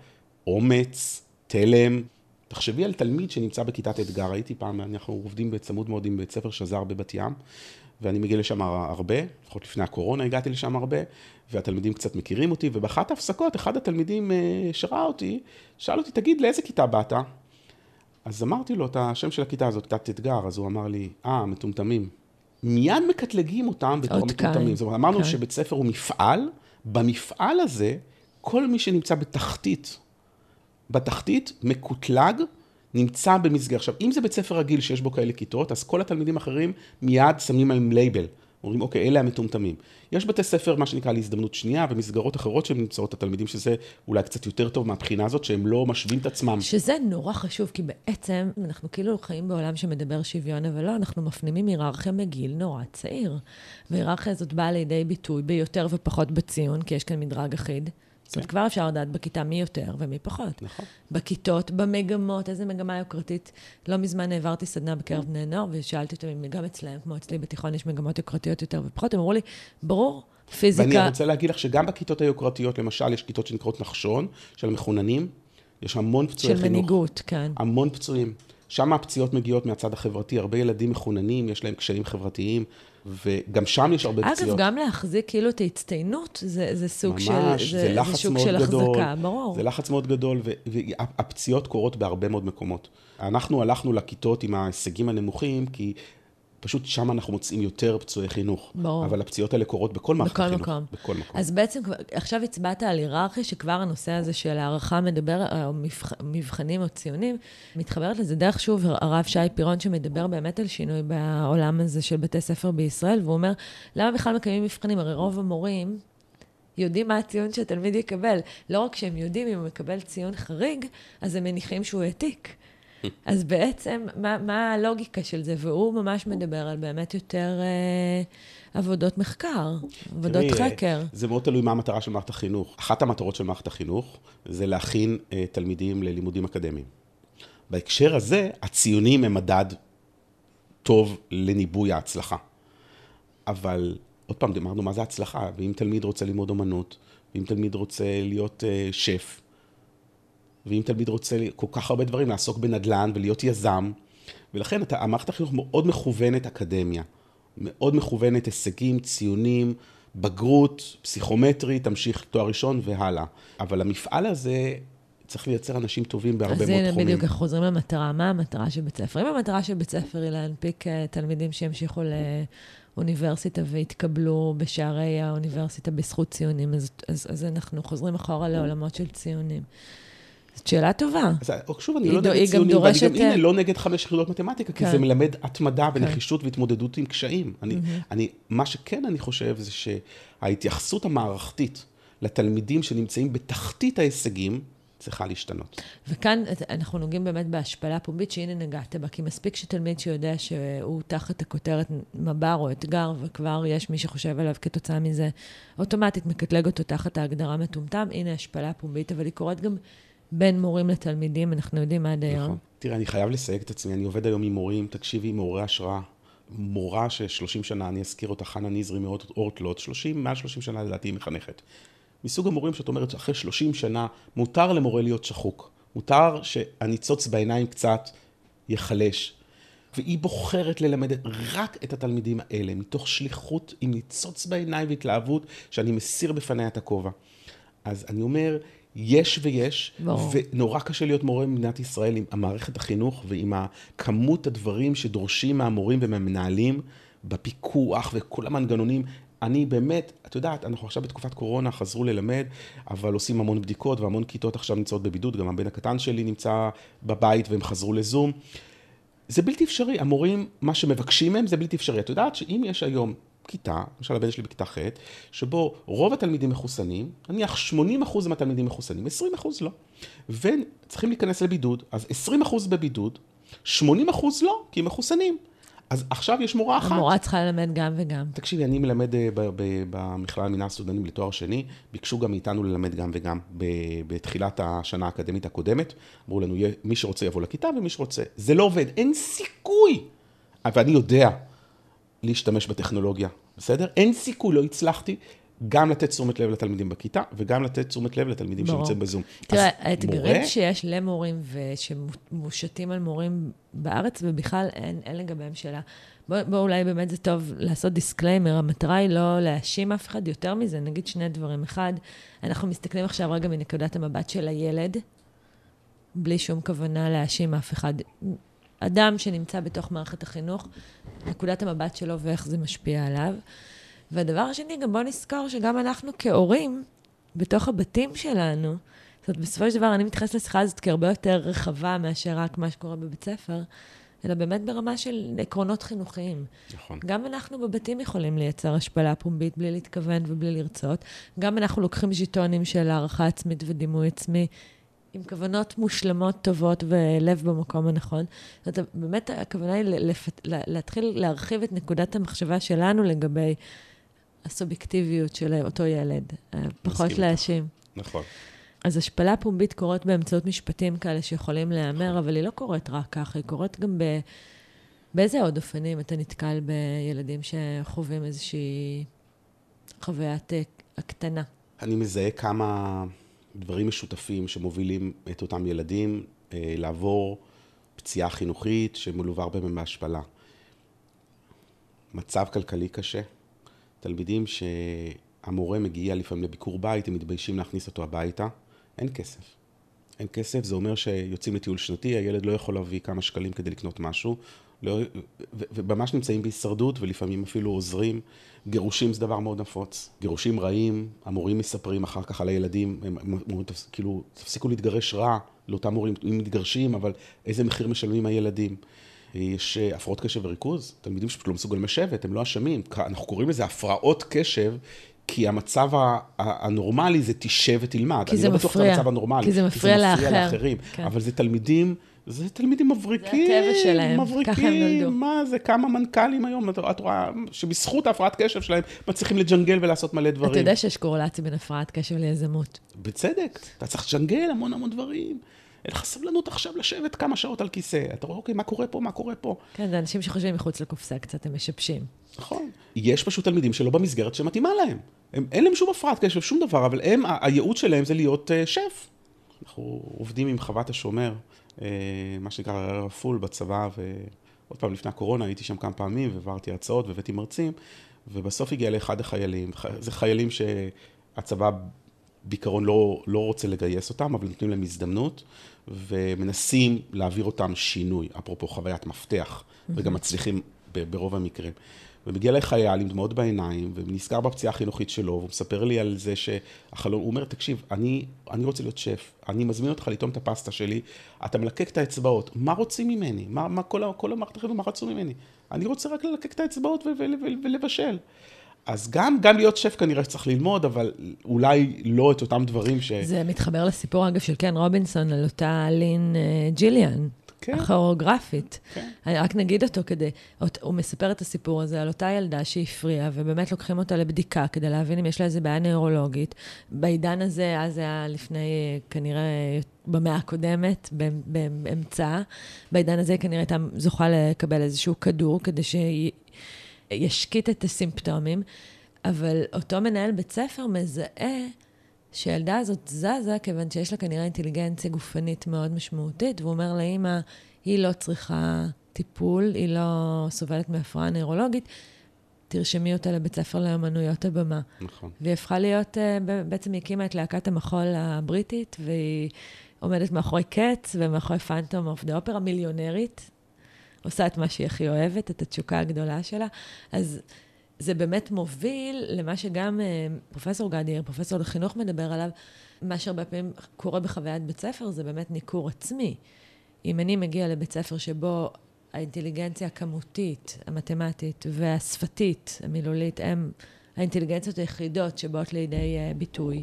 אומץ, תלם. תחשבי על תלמיד שנמצא בכיתת אתגר, הייתי פעם, אנחנו עובדים בצמוד מאוד עם בית ספר שזר בבת ים, ואני מגיע לשם הרבה, לפחות לפני הקורונה הגעתי לשם הרבה, והתלמידים קצת מכירים אותי, ובאחת ההפסקות, אחד התלמידים אה, שראה אותי, שאל אותי, תגיד, לאיזה כיתה באת? אז אמרתי לו את השם של הכיתה הזאת, כיתת אתגר, אז הוא אמר לי, אה, מטומטמים. מיד מקטלגים אותם בתור מטומטמים. זאת אומרת, אמרנו. שבית ספר הוא מפעל, במפעל הזה, כל מי שנמצא בתחתית, בתחתית, מקוטלג, נמצא במסגרת. עכשיו, אם זה בית ספר רגיל שיש בו כאלה כיתות, אז כל התלמידים האחרים מיד שמים עליהם לייבל. אומרים, אוקיי, אלה המטומטמים. יש בתי ספר, מה שנקרא, להזדמנות שנייה, ומסגרות אחרות שהן נמצאות, התלמידים, שזה אולי קצת יותר טוב מהבחינה הזאת, שהם לא משווים את עצמם. שזה נורא חשוב, כי בעצם אנחנו כאילו חיים בעולם שמדבר שוויון, אבל לא, אנחנו מפנימים היררכיה מגיל נורא צעיר. והיררכיה הזאת באה לידי ביטוי ביותר ופחות בציון, כי יש כאן מדרג אחיד. זאת אומרת, כן. כבר אפשר לדעת בכיתה מי יותר ומי פחות. נכון. בכיתות, במגמות, איזה מגמה יוקרתית. לא מזמן העברתי סדנה בקרב בני נוער, ושאלתי אותם אם גם אצלם, כמו אצלי בתיכון, יש מגמות יוקרתיות יותר ופחות. הם אמרו לי, ברור, פיזיקה... ואני רוצה להגיד לך שגם בכיתות היוקרתיות, למשל, יש כיתות שנקראות נחשון, של מחוננים, יש המון פצועי חינוך. של מנהיגות, כן. המון פצועים. שם הפציעות מגיעות מהצד החברתי, הרבה ילדים מחוננים, יש להם קשיים חברתיים, וגם שם יש הרבה פציעות. אגב, גם להחזיק כאילו את ההצטיינות, זה, זה סוג ממש, של... ממש, זה, זה לחץ מאוד של גדול. החזקה, ברור. זה לחץ מאוד גדול, והפציעות קורות בהרבה מאוד מקומות. אנחנו הלכנו לכיתות עם ההישגים הנמוכים, כי פשוט שם אנחנו מוצאים יותר פצועי חינוך. ברור. אבל הפציעות האלה קורות בכל מערכת בכל החינוך. מקום. בכל מקום. אז בעצם עכשיו הצבעת על היררכיה, שכבר הנושא הזה של הערכה מדבר, או מבח, מבחנים או ציונים, מתחברת לזה דרך שוב הרב שי פירון, שמדבר באמת על שינוי בעולם הזה של בתי ספר בישראל, והוא אומר, למה בכלל מקיימים מבחנים? הרי רוב המורים... יודעים מה הציון שהתלמיד יקבל. לא רק שהם יודעים אם הוא מקבל ציון חריג, אז הם מניחים שהוא העתיק. אז בעצם, מה, מה הלוגיקה של זה? והוא ממש מדבר על באמת יותר אה, עבודות מחקר, עבודות תראי, חקר. זה מאוד תלוי מה המטרה של מערכת החינוך. אחת המטרות של מערכת החינוך זה להכין אה, תלמידים ללימודים אקדמיים. בהקשר הזה, הציונים הם מדד טוב לניבוי ההצלחה. אבל עוד פעם, אמרנו מה זה הצלחה, ואם תלמיד רוצה ללמוד אומנות, ואם תלמיד רוצה להיות אה, שף, ואם תלמיד רוצה כל כך הרבה דברים, לעסוק בנדל"ן ולהיות יזם, ולכן אתה, המערכת החינוך מאוד מכוונת אקדמיה, מאוד מכוונת הישגים, ציונים, בגרות, פסיכומטרי, תמשיך תואר ראשון והלאה. אבל המפעל הזה צריך לייצר אנשים טובים בהרבה מאוד תחומים. אז הנה, בדיוק, אנחנו חוזרים למטרה. מה המטרה של בית ספר? אם המטרה של בית ספר היא להנפיק אה, תלמידים שימשיכו לאוניברסיטה ויתקבלו בשערי האוניברסיטה בזכות ציונים, אז, אז, אז אנחנו חוזרים אחורה לעולמות של ציונים. זאת שאלה טובה. אז שוב, אני לא נגד ציונים, ואני גם, הנה, לא נגד חמש יחידות מתמטיקה, כי כן. זה מלמד התמדה כן. ונחישות והתמודדות עם קשיים. אני, אני, מה שכן אני חושב זה שההתייחסות המערכתית לתלמידים שנמצאים בתחתית ההישגים, צריכה להשתנות. וכאן אנחנו נוגעים באמת בהשפלה פומבית, שהנה נגעת בה, כי מספיק שתלמיד שיודע שהוא תחת הכותרת מב"ר או אתגר, וכבר יש מי שחושב עליו כתוצאה מזה, אוטומטית מקטלג אותו תחת ההגדרה מטומטם, הנה השפלה פומבית, אבל היא קורית גם בין מורים לתלמידים, אנחנו יודעים עד היום. נכון. תראה, אני חייב לסייג את עצמי, אני עובד היום עם מורים, תקשיבי, מורי השראה. מורה ש-30 שנה, אני אזכיר אותה, חנה נזרי מאורטלוט, 30, מעל 30 שנה לדעתי היא מחנכת. מסוג המורים שאת אומרת שאחרי 30 שנה מותר למורה להיות שחוק. מותר שהניצוץ בעיניים קצת ייחלש. והיא בוחרת ללמד רק את התלמידים האלה, מתוך שליחות עם ניצוץ בעיניים והתלהבות, שאני מסיר בפניה את הכובע. אז אני אומר, יש ויש, ברור. ונורא קשה להיות מורה במדינת ישראל עם המערכת החינוך ועם כמות הדברים שדורשים מהמורים ומהמנהלים בפיקוח וכל המנגנונים. אני באמת, את יודעת, אנחנו עכשיו בתקופת קורונה, חזרו ללמד, אבל עושים המון בדיקות והמון כיתות עכשיו נמצאות בבידוד, גם הבן הקטן שלי נמצא בבית והם חזרו לזום. זה בלתי אפשרי, המורים, מה שמבקשים מהם זה בלתי אפשרי. את יודעת שאם יש היום כיתה, למשל הבן שלי בכיתה ח', שבו רוב התלמידים מחוסנים, נניח 80% מהתלמידים מחוסנים, 20% לא. וצריכים להיכנס לבידוד, אז 20% בבידוד, 80% לא, כי הם מחוסנים. אז עכשיו יש מורה אחת. המורה צריכה ללמד גם וגם. תקשיבי, אני מלמד אה, במכללה למינהל הסטודנטים לתואר שני, ביקשו גם מאיתנו ללמד גם וגם בתחילת השנה האקדמית הקודמת. אמרו לנו, מי שרוצה יבוא לכיתה ומי שרוצה. זה לא עובד, אין סיכוי. ואני יודע להשתמש בטכנולוגיה, בסדר? אין סיכוי, לא הצלחתי. גם לתת תשומת לב לתלמידים בכיתה, וגם לתת תשומת לב לתלמידים שנמצאים בזום. תראה, האתגרים מורה... שיש למורים ושמושתים על מורים בארץ, ובכלל אין, אין לגביהם שאלה. בואו בוא, אולי באמת זה טוב לעשות disclaimer, המטרה היא לא להאשים אף אחד יותר מזה, נגיד שני דברים. אחד, אנחנו מסתכלים עכשיו רגע מנקודת המבט של הילד, בלי שום כוונה להאשים אף אחד. אדם שנמצא בתוך מערכת החינוך, נקודת המבט שלו ואיך זה משפיע עליו. והדבר השני, גם בואו נזכור שגם אנחנו כהורים, בתוך הבתים שלנו, זאת אומרת, בסופו של דבר אני מתייחסת לשיחה הזאת כהרבה יותר רחבה מאשר רק מה שקורה בבית ספר, אלא באמת ברמה של עקרונות חינוכיים. נכון. גם אנחנו בבתים יכולים לייצר השפלה פומבית בלי להתכוון ובלי לרצות. גם אנחנו לוקחים ז'יטונים של הערכה עצמית ודימוי עצמי. עם כוונות מושלמות, טובות ולב במקום הנכון. זאת אומרת, באמת הכוונה היא לפת... להתחיל להרחיב את נקודת המחשבה שלנו לגבי הסובייקטיביות של אותו ילד, פחות להאשים. נכון. אז השפלה פומבית קורית באמצעות משפטים כאלה שיכולים להיאמר, נכון. אבל היא לא קורית רק ככה, היא קורית גם ב... באיזה עוד אופנים אתה נתקל בילדים שחווים איזושהי חוויית אה, הקטנה? אני מזהה כמה דברים משותפים שמובילים את אותם ילדים אה, לעבור פציעה חינוכית שמלווה הרבה מהם בהשפלה. מצב כלכלי קשה, תלמידים שהמורה מגיע לפעמים לביקור בית, הם מתביישים להכניס אותו הביתה, אין כסף. אין כסף, זה אומר שיוצאים לטיול שנתי, הילד לא יכול להביא כמה שקלים כדי לקנות משהו, לא, וממש נמצאים בהישרדות ולפעמים אפילו עוזרים. גירושים זה דבר מאוד נפוץ. גירושים רעים, המורים מספרים אחר כך על הילדים, הם אומרים, כאילו, תפסיקו להתגרש רע לאותם מורים, אם מתגרשים, אבל איזה מחיר משלמים הילדים. יש אה, הפרעות קשב וריכוז, תלמידים שפשוט לא מסוגלים לשבת, הם לא אשמים. אנחנו קוראים לזה הפרעות קשב, כי המצב הנורמלי זה תשב ותלמד. כי זה מפריע. אני לא בטוח שזה המצב הנורמלי. כי זה מפריע לאחר. כי זה מפריע לאחרים. כן. אבל זה תלמידים, זה תלמידים מבריקים. זה הטבע שלהם, מבריקים, ככה הם נולדו. מה זה, כמה מנכ"לים היום, את רואה, שבזכות ההפרעת קשב שלהם מצליחים לג'נגל ולעשות מלא דברים. אתה יודע שיש קורלציה בין הפרעת קשב ליזמות. בצדק, אתה צריך לג'נגל המון המון דברים. אין לך סבלנות עכשיו לשבת כמה שעות על כיסא. אתה רואה, אוקיי, מה קורה פה, מה קורה פה? כן, זה אנשים שחושבים מחוץ לקופסה קצת, הם משבשים. נכון. יש פשוט תלמידים שלא במסגרת שמתאימה להם. הם, אין להם שום הפרעת קשב, שום דבר, אבל הם, הייעוד שלהם זה להיות uh, שף. אנחנו עובדים עם חוות השומר, מה שנקרא רפול בצבא, ועוד פעם, לפני הקורונה הייתי שם כמה פעמים, והעברתי הרצאות והבאתי מרצים, ובסוף הגיע לאחד החיילים. זה חיילים שהצבא בעיקרון לא, לא רוצה לגייס אותם, אבל נותנים להם הזדמנות, ומנסים להעביר אותם שינוי, אפרופו חוויית מפתח. וגם מצליחים ברוב המקרים. ומגיע אליי חייל עם דמעות בעיניים, ונזכר בפציעה החינוכית שלו, והוא מספר לי על זה שהחלום, הוא אומר, תקשיב, אני, אני רוצה להיות שף, אני מזמין אותך לטעום את הפסטה שלי, אתה מלקק את האצבעות, מה רוצים ממני? מה, מה כל, כל המערכת החינוך, מה רצו ממני? אני רוצה רק ללקק את האצבעות ולבשל. אז גם, גם להיות שף כנראה שצריך ללמוד, אבל אולי לא את אותם דברים ש... זה מתחבר לסיפור, אגב, של קן רובינסון, על אותה לין uh, ג'יליאן. כן. הכוריאוגרפית. כן. אני רק נגיד אותו כדי, הוא מספר את הסיפור הזה על אותה ילדה שהפריעה, ובאמת לוקחים אותה לבדיקה כדי להבין אם יש לה איזה בעיה נוירולוגית. בעידן הזה, אז זה היה לפני, כנראה, במאה הקודמת, באמצע. בעידן הזה כנראה הייתה זוכה לקבל איזשהו כדור כדי שישקיט את הסימפטומים, אבל אותו מנהל בית ספר מזהה שהילדה הזאת זזה, כיוון שיש לה כנראה אינטליגנציה גופנית מאוד משמעותית, והוא אומר לאימא, היא לא צריכה טיפול, היא לא סובלת מהפרעה נוירולוגית, תרשמי אותה לבית ספר לאמנויות הבמה. נכון. והיא הפכה להיות, אה, בעצם היא הקימה את להקת המחול הבריטית, והיא עומדת מאחורי קץ ומאחורי פנטום אוף דה אופרה, מיליונרית, עושה את מה שהיא הכי אוהבת, את התשוקה הגדולה שלה. אז... זה באמת מוביל למה שגם אה, פרופסור גדיר, פרופסור לחינוך מדבר עליו, מה שהרבה פעמים קורה בחוויית בית ספר זה באמת ניכור עצמי. אם אני מגיע לבית ספר שבו האינטליגנציה הכמותית, המתמטית והשפתית, המילולית, הם האינטליגנציות היחידות שבאות לידי אה, ביטוי,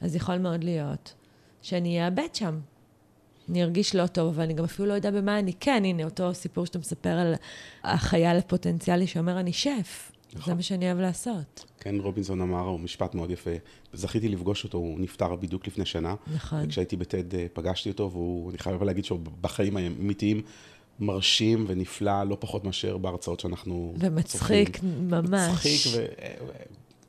אז יכול מאוד להיות שאני אאבד שם. אני ארגיש לא טוב, אבל אני גם אפילו לא יודע במה אני כן. הנה, אותו סיפור שאתה מספר על החייל הפוטנציאלי שאומר, אני שף. נכון. זה מה שאני אוהב לעשות. כן, רובינסון אמר, הוא משפט מאוד יפה. זכיתי לפגוש אותו, הוא נפטר בדיוק לפני שנה. נכון. וכשהייתי בטד אה, פגשתי אותו, ואני חייב להגיד שהוא בחיים האמיתיים מרשים ונפלא, לא פחות מאשר בהרצאות שאנחנו ומצחיק צוחים. ממש. מצחיק, ו...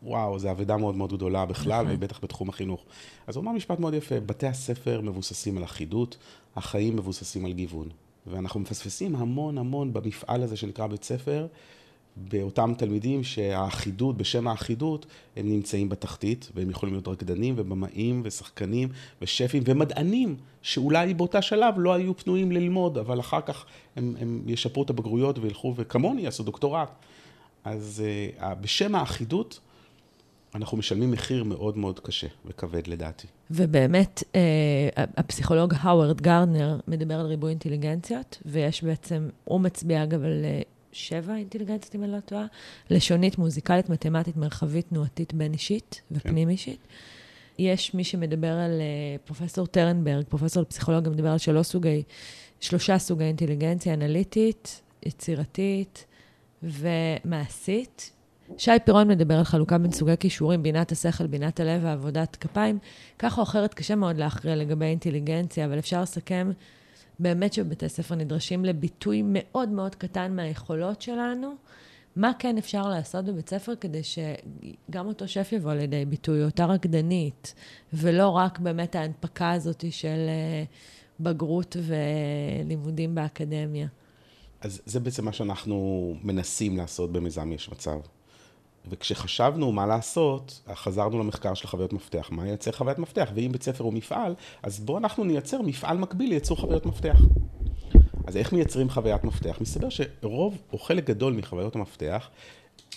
וואו, זו אבדה מאוד מאוד גדולה בכלל, נכון. ובטח בתחום החינוך. אז הוא אמר משפט מאוד יפה, בתי הספר מבוססים על אחידות, החיים מבוססים על גיוון. ואנחנו מפספסים המון המון במפעל הזה שנקרא בית ספר, באותם תלמידים שהאחידות, בשם האחידות, הם נמצאים בתחתית, והם יכולים להיות רקדנים ובמאים ושחקנים ושפים ומדענים, שאולי באותה שלב לא היו פנויים ללמוד, אבל אחר כך הם, הם ישפרו את הבגרויות וילכו, וכמוני יעשו דוקטורט. אז uh, בשם האחידות, אנחנו משלמים מחיר מאוד מאוד קשה וכבד לדעתי. ובאמת, אה, הפסיכולוג האוורד גרנר מדבר על ריבוי אינטליגנציות, ויש בעצם, הוא מצביע אגב על אה, שבע אינטליגנציות, אם אני לא טועה, לשונית, מוזיקלית, מתמטית, מרחבית, תנועתית, בין-אישית ופנים-אישית. כן. יש מי שמדבר על uh, פרופסור טרנברג, פרופסור לפסיכולוגיה, מדבר על שלוש סוגי, שלושה סוגי אינטליגנציה, אנליטית, יצירתית ומעשית. שי פירון מדבר על חלוקה בין סוגי כישורים, בינת השכל, בינת הלב ועבודת כפיים. כך או אחרת קשה מאוד להכריע לגבי אינטליגנציה, אבל אפשר לסכם באמת שבבתי ספר נדרשים לביטוי מאוד מאוד קטן מהיכולות שלנו. מה כן אפשר לעשות בבית ספר כדי שגם אותו שף יבוא לידי ביטוי, אותה רקדנית, ולא רק באמת ההנפקה הזאת של אה, בגרות ולימודים באקדמיה. אז זה בעצם מה שאנחנו מנסים לעשות במיזם יש מצב. וכשחשבנו מה לעשות, חזרנו למחקר של חוויות מפתח. מה ייצר חוויית מפתח? ואם בית ספר הוא מפעל, אז בואו אנחנו נייצר מפעל מקביל לייצור חוויות מפתח. אז איך מייצרים חוויית מפתח? מסתבר שרוב או חלק גדול מחוויות המפתח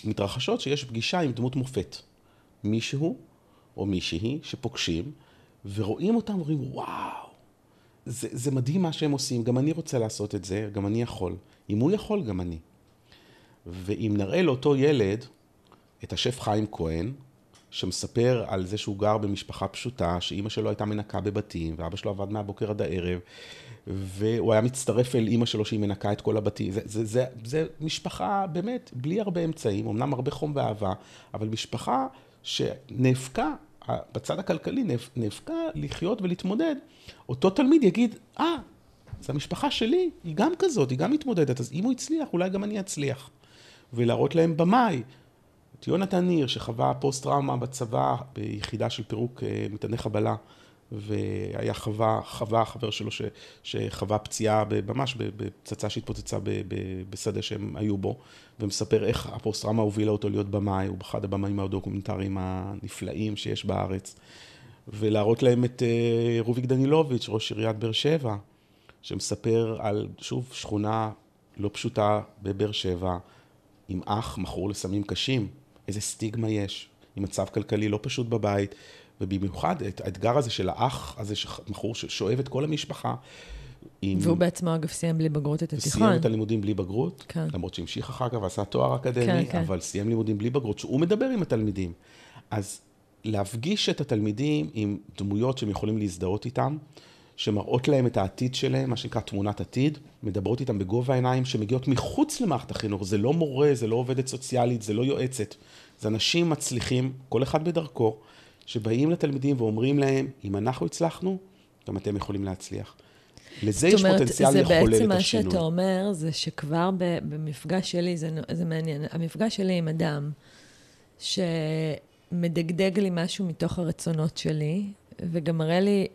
מתרחשות שיש פגישה עם דמות מופת. מישהו או מישהי שפוגשים ורואים אותם ואומרים, וואו, זה, זה מדהים מה שהם עושים, גם אני רוצה לעשות את זה, גם אני יכול. אם הוא יכול, גם אני. ואם נראה לאותו ילד, את השף חיים כהן, שמספר על זה שהוא גר במשפחה פשוטה, שאימא שלו הייתה מנקה בבתים, ואבא שלו עבד מהבוקר עד הערב, והוא היה מצטרף אל אימא שלו שהיא מנקה את כל הבתים. זה, זה, זה, זה משפחה באמת בלי הרבה אמצעים, אמנם הרבה חום ואהבה, אבל משפחה שנאבקה, בצד הכלכלי נאבקה לחיות ולהתמודד. אותו תלמיד יגיד, אה, ah, זו המשפחה שלי, היא גם כזאת, היא גם מתמודדת, אז אם הוא הצליח, אולי גם אני אצליח. ולהראות להם במאי, את יונתן ניר, שחווה פוסט-טראומה בצבא ביחידה של פירוק אה, מטעני חבלה, והיה חווה, חווה חבר שלו ש, שחווה פציעה ממש בפצצה שהתפוצצה בשדה שהם היו בו, ומספר איך הפוסט-טראומה הובילה אותו להיות במאי, הוא אחד הבמאים הדוקומנטריים הנפלאים שיש בארץ. ולהראות להם את אה, רוביק דנילוביץ', ראש עיריית באר שבע, שמספר על, שוב, שכונה לא פשוטה בבאר שבע, עם אח מכור לסמים קשים, איזה סטיגמה יש, עם מצב כלכלי לא פשוט בבית, ובמיוחד את האתגר הזה של האח הזה, מכור ששואב את כל המשפחה. עם... והוא בעצמו, אגב, סיים בלי בגרות את התיכון. סיים את הלימודים בלי בגרות, כן. למרות שהמשיך אחר כך ועשה תואר אקדמי, כן, כן. אבל סיים לימודים בלי בגרות, שהוא מדבר עם התלמידים. אז להפגיש את התלמידים עם דמויות שהם יכולים להזדהות איתם, שמראות להם את העתיד שלהם, מה שנקרא תמונת עתיד, מדברות איתם בגובה העיניים, שמגיעות מחוץ למערכת החינוך. זה לא מורה, זה לא עובדת סוציאלית, זה לא יועצת. זה אנשים מצליחים, כל אחד בדרכו, שבאים לתלמידים ואומרים להם, אם אנחנו הצלחנו, גם אתם יכולים להצליח. לזה יש אומרת, פוטנציאל לחולל את השינוי. זה בעצם מה שאתה אומר, זה שכבר במפגש שלי, זה, זה מעניין, המפגש שלי עם אדם שמדגדג לי משהו מתוך הרצונות שלי, וגם מראה לי,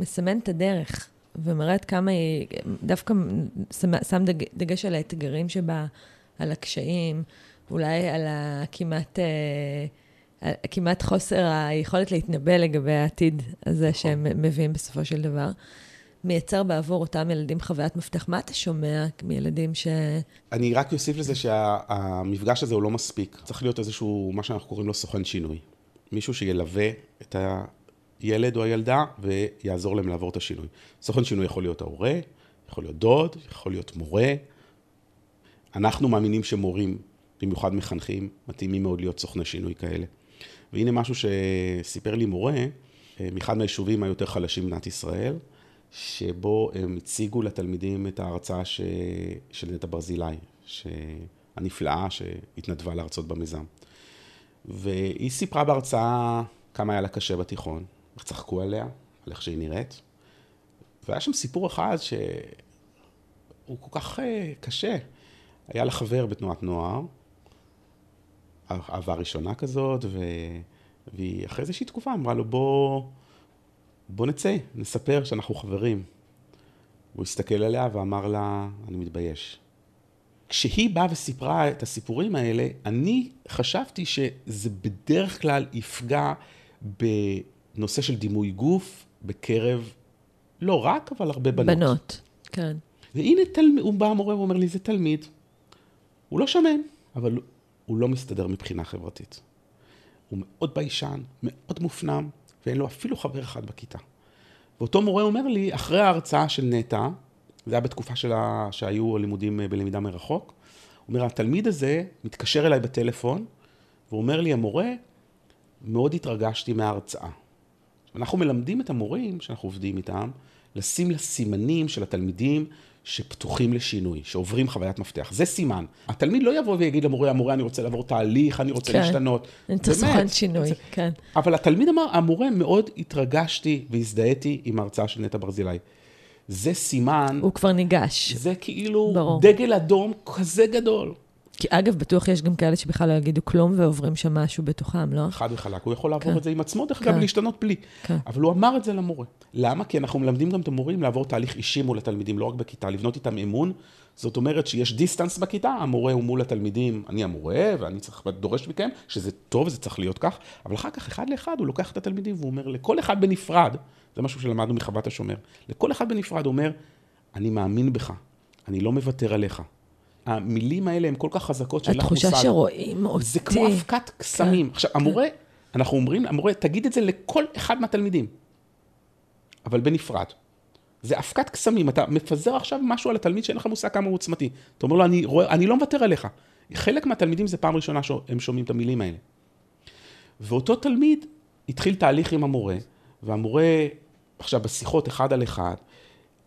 מסמן את הדרך, ומראה עד כמה היא, דווקא שם דג, דגש על האתגרים שבה, על הקשיים, אולי על הכמעט... אה, כמעט חוסר היכולת להתנבא לגבי העתיד הזה נכון. שהם מביאים בסופו של דבר. מייצר בעבור אותם ילדים חוויית מפתח. מה אתה שומע מילדים ש... אני רק אוסיף לזה שהמפגש הזה הוא לא מספיק. צריך להיות איזשהו, מה שאנחנו קוראים לו סוכן שינוי. מישהו שילווה את הילד או הילדה ויעזור להם לעבור את השינוי. סוכן שינוי יכול להיות ההורה, יכול להיות דוד, יכול להיות מורה. אנחנו מאמינים שמורים, במיוחד מחנכים, מתאימים מאוד להיות סוכני שינוי כאלה. והנה משהו שסיפר לי מורה, אה, מאחד מהיישובים היותר חלשים במדינת ישראל, שבו הם הציגו לתלמידים את ההרצאה ש... של נטע ברזילי, הנפלאה שהתנדבה להרצות במיזם. והיא סיפרה בהרצאה כמה היה לה קשה בתיכון, איך צחקו עליה, על איך שהיא נראית. והיה שם סיפור אחד שהוא כל כך אה, קשה. היה לה חבר בתנועת נוער, אהבה ראשונה כזאת, ו... והיא אחרי איזושהי תקופה אמרה לו, בוא, בוא נצא, נספר שאנחנו חברים. הוא הסתכל עליה ואמר לה, אני מתבייש. כשהיא באה וסיפרה את הסיפורים האלה, אני חשבתי שזה בדרך כלל יפגע בנושא של דימוי גוף בקרב, לא רק, אבל הרבה בנות. בנות, כן. והנה, תל... הוא בא המורה ואומר לי, זה תלמיד. הוא לא שמן, אבל הוא לא מסתדר מבחינה חברתית. הוא מאוד ביישן, מאוד מופנם, ואין לו אפילו חבר אחד בכיתה. ואותו מורה אומר לי, אחרי ההרצאה של נטע, זה היה בתקופה שלה, שהיו לימודים אה, בלמידה מרחוק, הוא אומר, התלמיד הזה מתקשר אליי בטלפון, והוא אומר לי, המורה, מאוד התרגשתי מההרצאה. אנחנו מלמדים את המורים שאנחנו עובדים איתם, לשים לסימנים של התלמידים שפתוחים לשינוי, שעוברים חוויית מפתח. זה סימן. התלמיד לא יבוא ויגיד למורה, המורה, אני רוצה לעבור תהליך, אני רוצה כן. להשתנות. אני צריך סוכן שינוי, זה... כן. אבל התלמיד אמר, המורה, מאוד התרגשתי והזדהיתי עם ההרצאה של נטע ברזילי. זה סימן... הוא כבר ניגש. זה כאילו ברור. דגל אדום כזה גדול. כי אגב, בטוח יש גם כאלה שבכלל לא יגידו כלום ועוברים שם משהו בתוכם, לא? חד וחלק, הוא יכול לעבור כן. את זה עם עצמו, דרך אגב, כן. להשתנות בלי. כן. אבל הוא אמר את זה למורה. למה? כי אנחנו מלמדים גם את המורים לעבור תהליך אישי מול התלמידים, לא רק בכיתה, לבנות איתם אמון. זאת אומרת שיש דיסטנס בכיתה, המורה הוא מול התלמידים, אני המורה, ואני צריך, דורש מכם, שזה טוב, זה צריך להיות כך, אבל אחר כך, אחד לאחד, הוא לוקח את התלמידים והוא אומר, לכל אחד בנפרד, זה משהו שלמדנו מחוות השומר, לכל אחד בנפרד הוא אומר, אני מאמין בך, אני לא מוותר עליך, המילים האלה הן כל כך חזקות שאין לך מושג. התחושה שרואים אותי. זה כמו אבקת קסמים. כן, עכשיו, המורה, כן. אנחנו אומרים, המורה, תגיד את זה לכל אחד מהתלמידים, אבל בנפרד. זה אבקת קסמים, אתה מפזר עכשיו משהו על התלמיד שאין לך מושג כמה הוא עוצמתי. אתה אומר לו, אני, רואה, אני לא מוותר עליך. חלק מהתלמידים זה פעם ראשונה שהם שומעים את המילים האלה. ואותו תלמיד התחיל תהליך עם המורה, והמורה, עכשיו בשיחות אחד על אחד,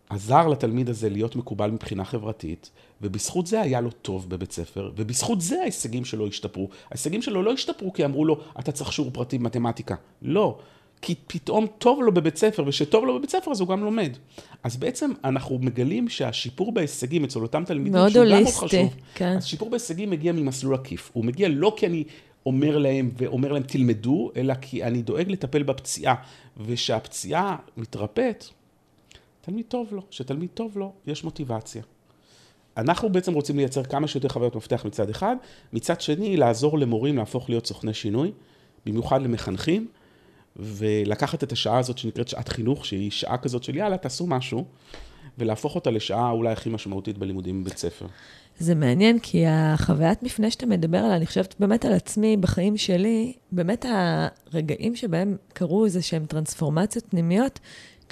עזר לתלמיד הזה להיות מקובל מבחינה חברתית, ובזכות זה היה לו טוב בבית ספר, ובזכות זה ההישגים שלו השתפרו. ההישגים שלו לא השתפרו כי אמרו לו, אתה צריך שיעור פרטי במתמטיקה. לא. כי פתאום טוב לו בבית ספר, ושטוב לו בבית ספר אז הוא גם לומד. אז בעצם אנחנו מגלים שהשיפור בהישגים אצל אותם תלמידים, מאוד הוליסטי, כן. אז שיפור בהישגים מגיע ממסלול עקיף. הוא מגיע לא כי אני אומר להם ואומר להם תלמדו, אלא כי אני דואג לטפל בפציעה, ושהפציעה מתרפאת, תלמיד טוב לו, שתלמיד טוב לו, יש מוטיבציה. אנחנו בעצם רוצים לייצר כמה שיותר חוויות מפתח מצד אחד, מצד שני לעזור למורים להפוך להיות סוכני שינוי, במיוחד למחנכים, ולקחת את השעה הזאת שנקראת שעת חינוך, שהיא שעה כזאת של יאללה, תעשו משהו, ולהפוך אותה לשעה אולי הכי משמעותית בלימודים בבית ספר. זה מעניין, כי החוויית מפנה שאתה מדבר עליה, אני חושבת באמת על עצמי, בחיים שלי, באמת הרגעים שבהם קרו איזה שהם טרנספורמציות פנימיות,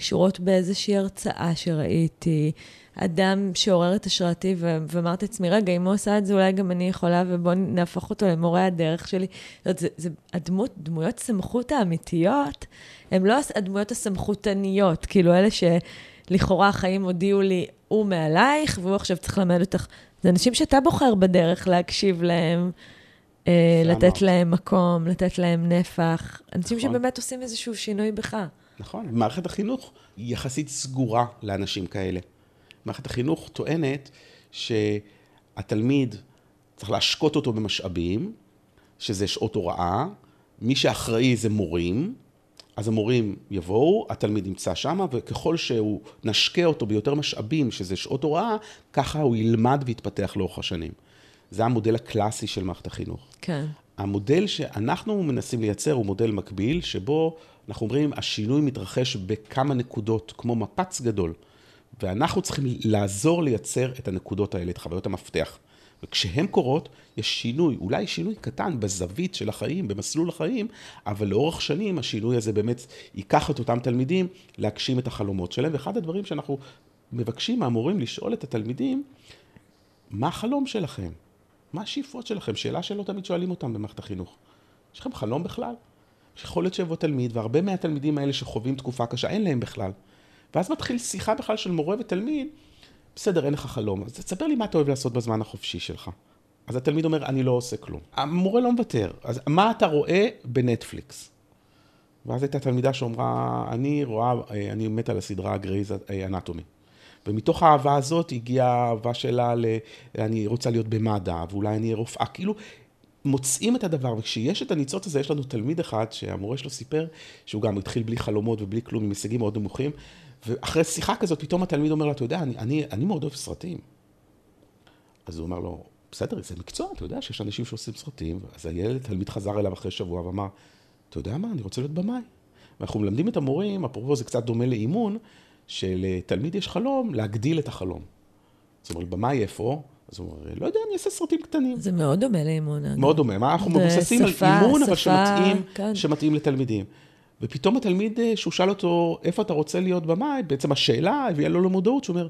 קשורות באיזושהי הרצאה שראיתי, אדם שעורר את השראתי, ואמרתי לעצמי, רגע, אם הוא עושה את זה, אולי גם אני יכולה, ובואו נהפוך אותו למורה הדרך שלי. זאת, זה, זה, הדמות, דמויות סמכות האמיתיות, הן לא הדמויות הסמכותניות, כאילו אלה שלכאורה החיים הודיעו לי, הוא מעלייך, והוא עכשיו צריך ללמד אותך. זה אנשים שאתה בוחר בדרך להקשיב להם, אה, לתת להם מקום, לתת להם נפח. אנשים נכון. שבאמת עושים איזשהו שינוי בך. נכון, מערכת החינוך יחסית סגורה לאנשים כאלה. מערכת החינוך טוענת שהתלמיד, צריך להשקות אותו במשאבים, שזה שעות הוראה, מי שאחראי זה מורים, אז המורים יבואו, התלמיד נמצא שם, וככל שהוא נשקה אותו ביותר משאבים, שזה שעות הוראה, ככה הוא ילמד ויתפתח לאורך השנים. זה המודל הקלאסי של מערכת החינוך. כן. המודל שאנחנו מנסים לייצר הוא מודל מקביל, שבו אנחנו אומרים, השינוי מתרחש בכמה נקודות, כמו מפץ גדול. ואנחנו צריכים לעזור לייצר את הנקודות האלה, את חוויות המפתח. וכשהן קורות, יש שינוי, אולי שינוי קטן בזווית של החיים, במסלול החיים, אבל לאורך שנים השינוי הזה באמת ייקח את אותם תלמידים להגשים את החלומות שלהם. ואחד הדברים שאנחנו מבקשים מהמורים לשאול את התלמידים, מה החלום שלכם? מה השאיפות שלכם? שאלה שלא תמיד שואלים אותם במערכת החינוך. יש לכם חלום בכלל? יכול להיות שיבוא תלמיד, והרבה מהתלמידים האלה שחווים תקופה קשה, אין להם בכלל. ואז מתחיל שיחה בכלל של מורה ותלמיד, בסדר, אין לך חלום, אז תספר לי מה אתה אוהב לעשות בזמן החופשי שלך. אז התלמיד אומר, אני לא עושה כלום. המורה לא מוותר. אז מה אתה רואה בנטפליקס? ואז הייתה תלמידה שאומרה, אני רואה, אני מת על הסדרה גרייז אנטומי. ומתוך האהבה הזאת הגיעה האהבה שלה ל... אני רוצה להיות במד"א, ואולי אני אהיה רופאה. כאילו, מוצאים את הדבר, וכשיש את הניצוץ הזה, יש לנו תלמיד אחד שהמורה שלו סיפר, שהוא גם התחיל בלי חלומות ובלי כלום, עם הישגים מאוד נמוכים, ואחרי שיחה כזאת, פתאום התלמיד אומר לו, אתה יודע, אני, אני, אני מאוד אוהב סרטים. אז הוא אומר לו, בסדר, זה מקצוע, אתה יודע שיש אנשים שעושים סרטים. אז הילד, תלמיד חזר אליו אחרי שבוע ואמר, אתה יודע מה, אני רוצה להיות במאי. ואנחנו מלמדים את המורים, אפרופו זה קצת דומה לאימון, שלתלמיד יש חלום להגדיל את החלום. זאת אומרת, במאי איפה? אז הוא אומר, לא יודע, אני אעשה סרטים קטנים. זה מאוד דומה לאימון. מאוד דומה. מה, אנחנו מבוססים על אימון, אבל שמתאים, כן. שמתאים לתלמידים. ופתאום התלמיד, אה, שהוא שאל אותו, איפה אתה רוצה להיות במאי, בעצם השאלה הביאה לו למודעות, שהוא אומר,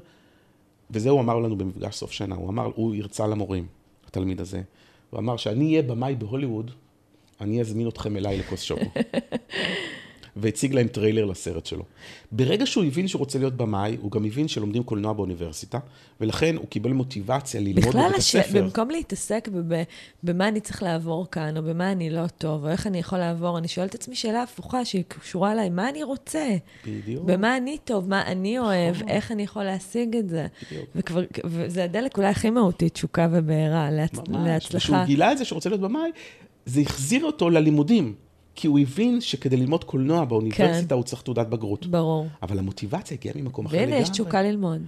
וזה הוא אמר לנו במפגש סוף שנה, הוא אמר, הוא הרצה למורים, התלמיד הזה. הוא אמר, שאני אהיה במאי בהוליווד, אני אזמין אתכם אליי לכוס שוקו. והציג להם טריילר לסרט שלו. ברגע שהוא הבין שהוא רוצה להיות במאי, הוא גם הבין שלומדים קולנוע באוניברסיטה, ולכן הוא קיבל מוטיבציה ללמוד בבית הש... הספר. בכלל, במקום להתעסק בב... במה אני צריך לעבור כאן, או במה אני לא טוב, או איך אני יכול לעבור, אני שואלת את עצמי שאלה הפוכה שהיא קשורה אליי, מה אני רוצה? בדיוק. במה אני טוב, מה אני אוהב, נכון. איך אני יכול להשיג את זה. בדיוק. וכבר, וזה הדלק אולי הכי מהותית, תשוקה ובעירה, להצ... ממש. להצלחה. כשהוא גילה את זה שהוא רוצה להיות במאי, זה החזיר אותו ללימודים. כי הוא הבין שכדי ללמוד קולנוע באוניברסיטה כן. הוא צריך תעודת בגרות. ברור. אבל המוטיבציה הגיעה ממקום אחר לגמרי. והנה, יש תשוקה ללמוד.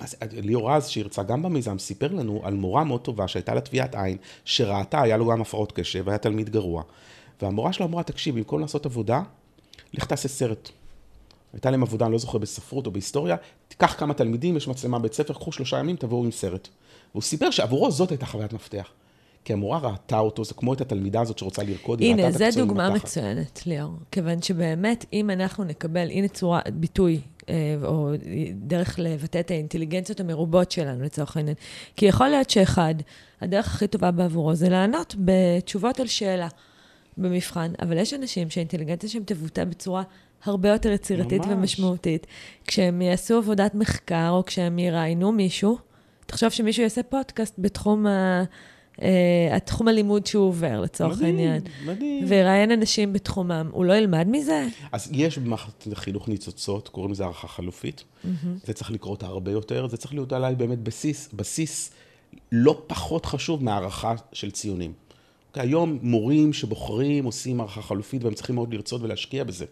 אז ליאור רז, שהרצה גם במיזם, סיפר לנו על מורה מאוד טובה שהייתה לה טביעת עין, שראתה, היה לו גם הפרעות קשב, היה תלמיד גרוע. והמורה שלו אמרה, תקשיב, במקום לעשות עבודה, לך תעשה סרט. הייתה להם עבודה, אני לא זוכר, בספרות או בהיסטוריה, תיקח כמה תלמידים, יש מצלמה בית ספר, קחו שלושה ימים, תבואו עם סרט. והוא סיפר שעבורו זאת הייתה חוויית מפתח. כי המורה ראתה אותו, זה כמו את התלמידה הזאת שרוצה לרקוד, היא ראתה את הנה, זו דוגמה מצוינת, ליאור. כיוון שבאמת, אם אנחנו נקבל, הנה צורה, ביטוי, אה, או דרך לבטא את האינטליגנציות המרובות שלנו, לצורך העניין. כי יכול להיות שאחד, הדרך הכי טובה בעבורו זה לענות בתשובות על שאלה במבחן, אבל יש אנשים שהאינטליגנציה שלהם תבוטא בצורה הרבה יותר יצירתית ממש. ומשמעותית. כשהם יעשו עבודת מחקר, או כשהם יראיינו מישהו, תחשוב שמישהו יעשה פודקאסט בתחום ה... uh, התחום הלימוד שהוא עובר, לצורך מדהים, העניין. מדהים, מדהים. ויראיין אנשים בתחומם, הוא לא ילמד מזה? אז יש במערכת החינוך ניצוצות, קוראים לזה הערכה חלופית. Mm-hmm. זה צריך לקרות הרבה יותר, זה צריך להיות עליי באמת בסיס, בסיס לא פחות חשוב מהערכה של ציונים. אוקיי, היום מורים שבוחרים עושים הערכה חלופית והם צריכים מאוד לרצות ולהשקיע בזה.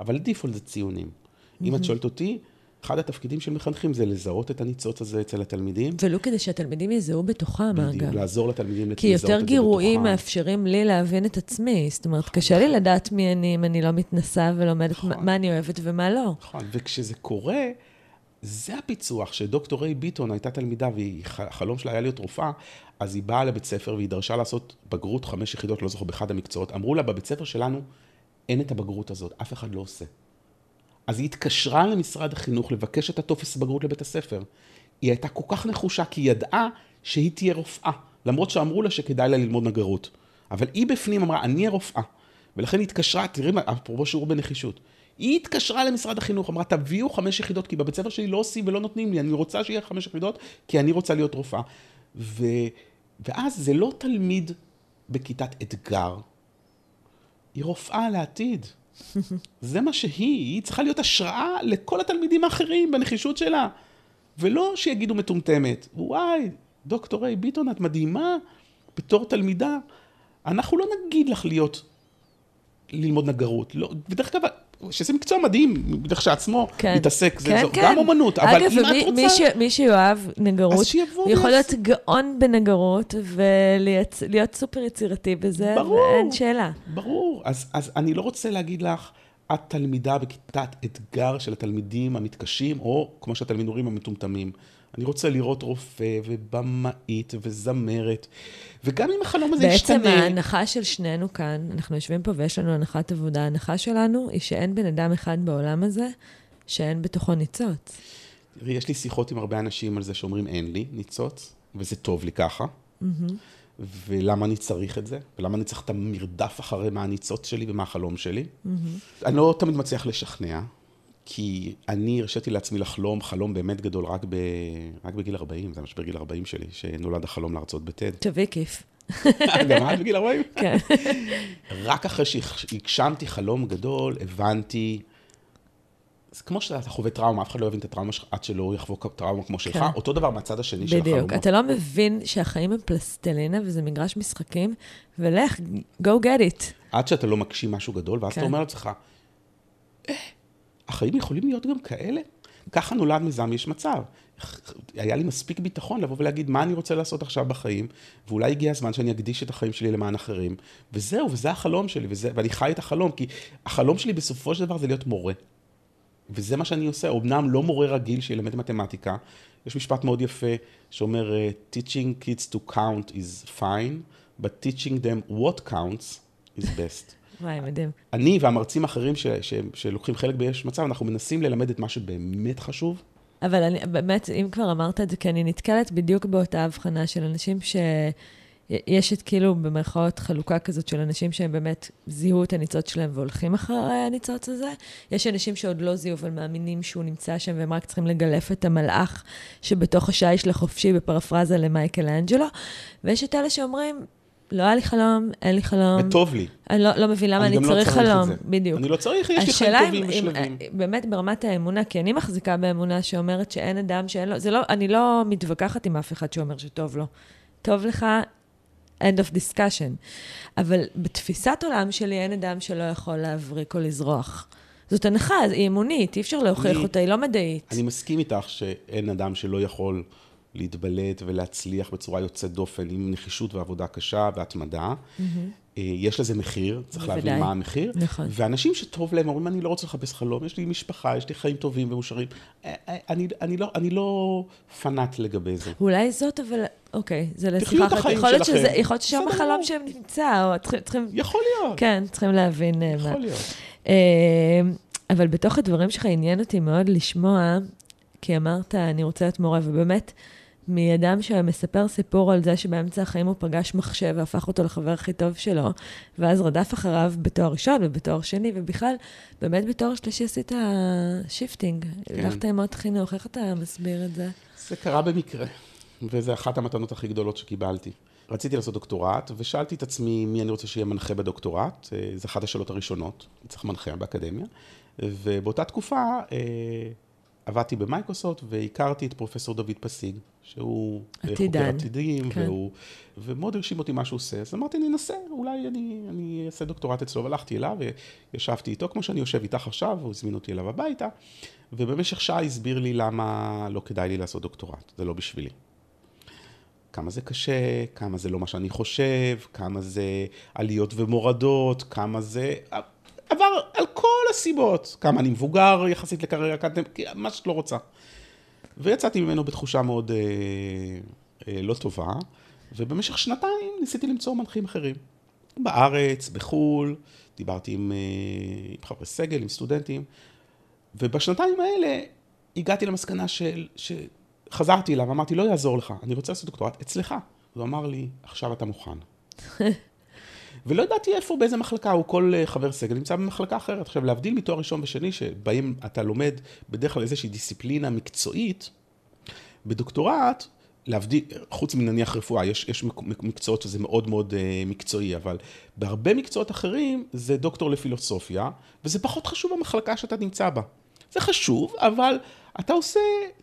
אבל דיפולט זה ציונים. Mm-hmm. אם את שואלת אותי, אחד התפקידים של מחנכים זה לזהות את הניצוץ הזה אצל התלמידים. ולו כדי שהתלמידים יזהו בתוכם, אגב. בדיוק, לעזור לתלמידים לזהות את זה בתוכם. כי יותר גירויים מאפשרים לי להבין את עצמי. זאת אומרת, קשה לי לדעת מי אני אם אני לא מתנסה ולומדת נכון. מה אני אוהבת ומה לא. נכון, וכשזה קורה, זה הפיצוח, שדוקטור ריי ביטון הייתה תלמידה והחלום שלה היה להיות רופאה, אז היא באה לבית ספר והיא דרשה לעשות בגרות חמש יחידות, לא זוכר, באחד המקצועות. אמרו לה, בבית ספר שלנו אין את הבגרות הזאת, אף אחד לא עושה. אז היא התקשרה למשרד החינוך לבקש את הטופס בגרות לבית הספר. היא הייתה כל כך נחושה, כי היא ידעה שהיא תהיה רופאה, למרות שאמרו לה שכדאי לה ללמוד נגרות. אבל היא בפנים אמרה, אני אהיה רופאה. ולכן היא התקשרה, תראי, אפרופו שיעור בנחישות. היא התקשרה למשרד החינוך, אמרה, תביאו חמש יחידות, כי בבית ספר שלי לא עושים ולא נותנים לי, אני רוצה שיהיה חמש יחידות, כי אני רוצה להיות רופאה. ו... ואז זה לא תלמיד בכיתת אתגר, היא רופאה לעתיד. זה מה שהיא, היא צריכה להיות השראה לכל התלמידים האחרים בנחישות שלה. ולא שיגידו מטומטמת, וואי, דוקטור ריי ביטון, את מדהימה בתור תלמידה. אנחנו לא נגיד לך להיות, ללמוד נגרות. לא, בדרך כלל, שזה מקצוע מדהים, כשעצמו, כן, להתעסק, זה, כן, זו, כן. גם אומנות, אבל אגב, אם מי, את רוצה... מי, ש, מי שאוהב נגרות, יכול להיות גאון בנגרות ולהיות סופר יצירתי בזה, ברור, ואין שאלה. ברור, אז, אז אני לא רוצה להגיד לך, את תלמידה בכיתת אתגר של התלמידים המתקשים, או כמו שהתלמידים אומרים, המטומטמים. אני רוצה לראות רופא ובמאית וזמרת, וגם אם החלום הזה ישתנה... בעצם ההנחה של שנינו כאן, אנחנו יושבים פה ויש לנו הנחת עבודה, ההנחה שלנו היא שאין בן אדם אחד בעולם הזה שאין בתוכו ניצוץ. תראי, יש לי שיחות עם הרבה אנשים על זה שאומרים אין לי ניצוץ, וזה טוב לי ככה. Mm-hmm. ולמה אני צריך את זה, ולמה אני צריך את המרדף אחרי מה הניצוץ שלי ומה החלום שלי. Mm-hmm. אני לא תמיד מצליח לשכנע, כי אני הרשיתי לעצמי לחלום חלום באמת גדול רק, ב, רק בגיל 40, זה משבר גיל 40 שלי, שנולד החלום להרצות בטד. תביא כיף. גם את בגיל 40? כן. רק אחרי שהגשמתי חלום גדול, הבנתי זה כמו שאתה חווה טראומה, אף אחד לא יבין את הטראומה שלך עד שלא יחוו טראומה כמו שלך, כן. אותו דבר מהצד השני בדיוק. של החלומות. בדיוק, אתה לא מבין שהחיים הם פלסטלינה וזה מגרש משחקים, ולך, go get it. עד שאתה לא מגשים משהו גדול, ואז כן. אתה אומר לעצמך, אה, החיים יכולים להיות גם כאלה? ככה נולד מיזם יש מצב. היה לי מספיק ביטחון לבוא ולהגיד מה אני רוצה לעשות עכשיו בחיים, ואולי הגיע הזמן שאני אקדיש את החיים שלי למען אחרים, וזהו, וזה החלום שלי, וזה, ואני חי את החלום, כי החלום שלי בסופו של דבר זה להיות מורה. וזה מה שאני עושה, אמנם לא מורה רגיל שילמד מתמטיקה, יש משפט מאוד יפה שאומר, teaching kids to count is fine, but teaching them what counts is best. וואי, מדהים. אני והמרצים האחרים ש, ש, שלוקחים חלק ביש מצב, אנחנו מנסים ללמד את מה שבאמת חשוב. אבל אני, באמת, אם כבר אמרת את זה, כי אני נתקלת בדיוק באותה הבחנה של אנשים ש... יש את כאילו, במרכאות, חלוקה כזאת של אנשים שהם באמת זיהו את הניצוץ שלהם והולכים אחרי הניצוץ הזה. יש אנשים שעוד לא זיהו, אבל מאמינים שהוא נמצא שם, והם רק צריכים לגלף את המלאך שבתוך השיש לחופשי, בפרפרזה למייקל אנג'לו. ויש את אלה שאומרים, לא היה לי חלום, אין לי חלום. וטוב לי. אני לא, לא מבין למה אני, אני לא צריך לא חלום. בדיוק. אני לא צריך, יש לי חיים טובים ושלבים. באמת ברמת האמונה, כי אני מחזיקה באמונה שאומרת שאין אדם שאין לו, זה לא, אני לא מתווכחת עם אף אחד שאומר שטוב לו. טוב לך, end of discussion. אבל בתפיסת עולם שלי אין אדם שלא יכול להבריק או לזרוח. זאת הנחה, היא אמונית, אי אפשר להוכיח אני, אותה, היא לא מדעית. אני מסכים איתך שאין אדם שלא יכול להתבלט ולהצליח בצורה יוצאת דופן עם נחישות ועבודה קשה והתמדה. Mm-hmm. יש לזה מחיר, צריך בוודאי. להבין מה המחיר. נכון. ואנשים שטוב להם אומרים, אני לא רוצה לחפש חלום, יש לי משפחה, יש לי חיים טובים ומאושרים. אה, אה, אני, אני, לא, אני לא פנאט לגבי זה. אולי זאת, אבל אוקיי, זה לשיחה אחת. יכול להיות שזה, יכול להיות ששם החלום שהם נמצא, או צריכים, צריכים... יכול להיות. כן, צריכים להבין יכול מה. להיות. אבל בתוך הדברים שלך עניין אותי מאוד לשמוע, כי אמרת, אני רוצה להיות מורה, ובאמת, מאדם שמספר סיפור על זה שבאמצע החיים הוא פגש מחשב והפך אותו לחבר הכי טוב שלו, ואז רדף אחריו בתואר ראשון ובתואר שני, ובכלל, באמת בתואר שלישי עשית shifting. כן. הלכת עוד חינוך, איך אתה מסביר את זה? זה קרה במקרה, וזו אחת המתנות הכי גדולות שקיבלתי. רציתי לעשות דוקטורט, ושאלתי את עצמי מי אני רוצה שיהיה מנחה בדוקטורט. אה, זו אחת השאלות הראשונות, צריך מנחה באקדמיה. ובאותה תקופה אה, עבדתי במייקרוסופט והכרתי את פרופסור דוד פסיג, שהוא עתידן. חוקר עתידים, כן. והוא, ומאוד הרשים אותי מה שהוא עושה. אז אמרתי, אני אנסה, אולי אני, אני אעשה דוקטורט אצלו, והלכתי אליו וישבתי איתו, כמו שאני יושב איתך עכשיו, הוא הזמין אותי אליו הביתה, ובמשך שעה הסביר לי למה לא כדאי לי לעשות דוקטורט, זה לא בשבילי. כמה זה קשה, כמה זה לא מה שאני חושב, כמה זה עליות ומורדות, כמה זה... עבר על כל הסיבות, כמה אני מבוגר יחסית לקריירה אקדמית, מה שאת לא רוצה. ויצאתי ממנו בתחושה מאוד אה, אה, לא טובה, ובמשך שנתיים ניסיתי למצוא מנחים אחרים. בארץ, בחו"ל, דיברתי עם, אה, עם חברי סגל, עם סטודנטים, ובשנתיים האלה הגעתי למסקנה של, שחזרתי אליו, אמרתי, לא יעזור לך, אני רוצה לעשות דוקטורט אצלך. הוא אמר לי, עכשיו אתה מוכן. ולא ידעתי איפה, באיזה מחלקה, הוא כל אה, חבר סגל נמצא במחלקה אחרת. עכשיו, להבדיל מתואר ראשון ושני, שבהם אתה לומד בדרך כלל איזושהי דיסציפלינה מקצועית, בדוקטורט, להבדיל, חוץ מנניח רפואה, יש, יש מקצועות שזה מאוד מאוד uh, מקצועי, אבל בהרבה מקצועות אחרים זה דוקטור לפילוסופיה, וזה פחות חשוב במחלקה שאתה נמצא בה. זה חשוב, אבל אתה עושה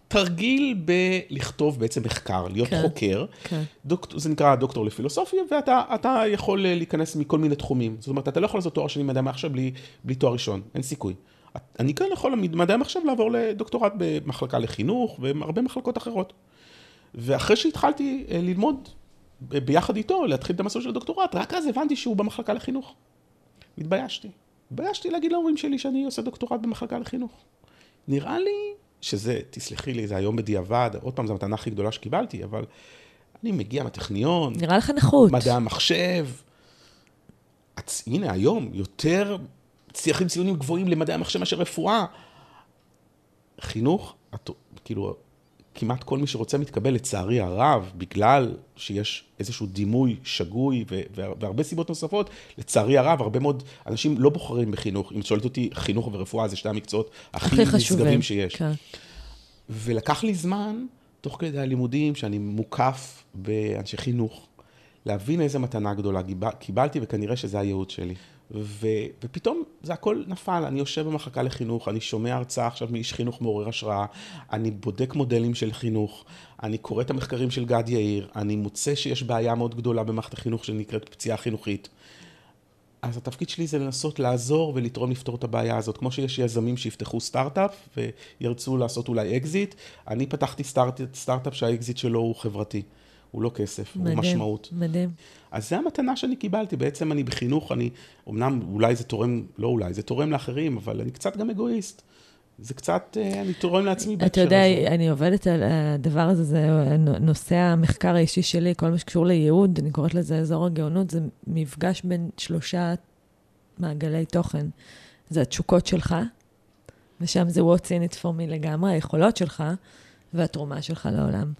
תרגיל בלכתוב בעצם מחקר, להיות כן, חוקר. כן. דוק, זה נקרא דוקטור לפילוסופיה, ואתה יכול אה, להיכנס מכל מיני תחומים. זאת אומרת, אתה לא יכול לעשות תואר שני מדעי המחשב בלי, בלי תואר ראשון, אין סיכוי. אני כן יכול מדעי המחשב לעבור לדוקטורט במחלקה לחינוך והרבה מחלקות אחרות. ואחרי שהתחלתי אה, ללמוד ביחד איתו, להתחיל את המסלול של הדוקטורט, רק אז הבנתי שהוא במחלקה לחינוך. התביישתי. התביישתי להגיד להורים שלי שאני עושה דוקטורט במחלקה לחינוך. נראה לי שזה, תסלחי לי, זה היום בדיעבד, עוד פעם, זו המתנה הכי גדולה שקיבלתי, אבל אני מגיע מהטכניון. נראה לך נחות. מדעי המחשב. הצ... הנה, היום, יותר צייחים ציונים גבוהים למדעי המחשב מאשר רפואה. חינוך, את, כאילו, כמעט כל מי שרוצה מתקבל, לצערי הרב, בגלל שיש איזשהו דימוי שגוי והרבה סיבות נוספות, לצערי הרב, הרבה מאוד אנשים לא בוחרים בחינוך. אם שואלת אותי, חינוך ורפואה זה שתי המקצועות הכי נשגבים שיש. כן. ולקח לי זמן, תוך כדי הלימודים, שאני מוקף באנשי חינוך, להבין איזה מתנה גדולה קיבלתי, וכנראה שזה הייעוד שלי. ו, ופתאום זה הכל נפל, אני יושב במחלקה לחינוך, אני שומע הרצאה עכשיו מאיש חינוך מעורר השראה, אני בודק מודלים של חינוך, אני קורא את המחקרים של גד יאיר, אני מוצא שיש בעיה מאוד גדולה במערכת החינוך שנקראת פציעה חינוכית. אז התפקיד שלי זה לנסות לעזור ולתרום לפתור את הבעיה הזאת. כמו שיש יזמים שיפתחו סטארט-אפ וירצו לעשות אולי אקזיט, אני פתחתי סטארט-אפ סטארט שהאקזיט שלו הוא חברתי. הוא לא כסף, מדהים, הוא משמעות. מדהים. אז זו המתנה שאני קיבלתי, בעצם אני בחינוך, אני, אמנם אולי זה תורם, לא אולי, זה תורם לאחרים, אבל אני קצת גם אגואיסט. זה קצת, אה, אני תורם לעצמי בהקשר הזה. אתה יודע, אני עובדת על הדבר הזה, זה נושא המחקר האישי שלי, כל מה שקשור לייעוד, אני קוראת לזה אזור הגאונות, זה מפגש בין שלושה מעגלי תוכן. זה התשוקות שלך, ושם זה what's in it for me לגמרי, היכולות שלך והתרומה שלך לעולם.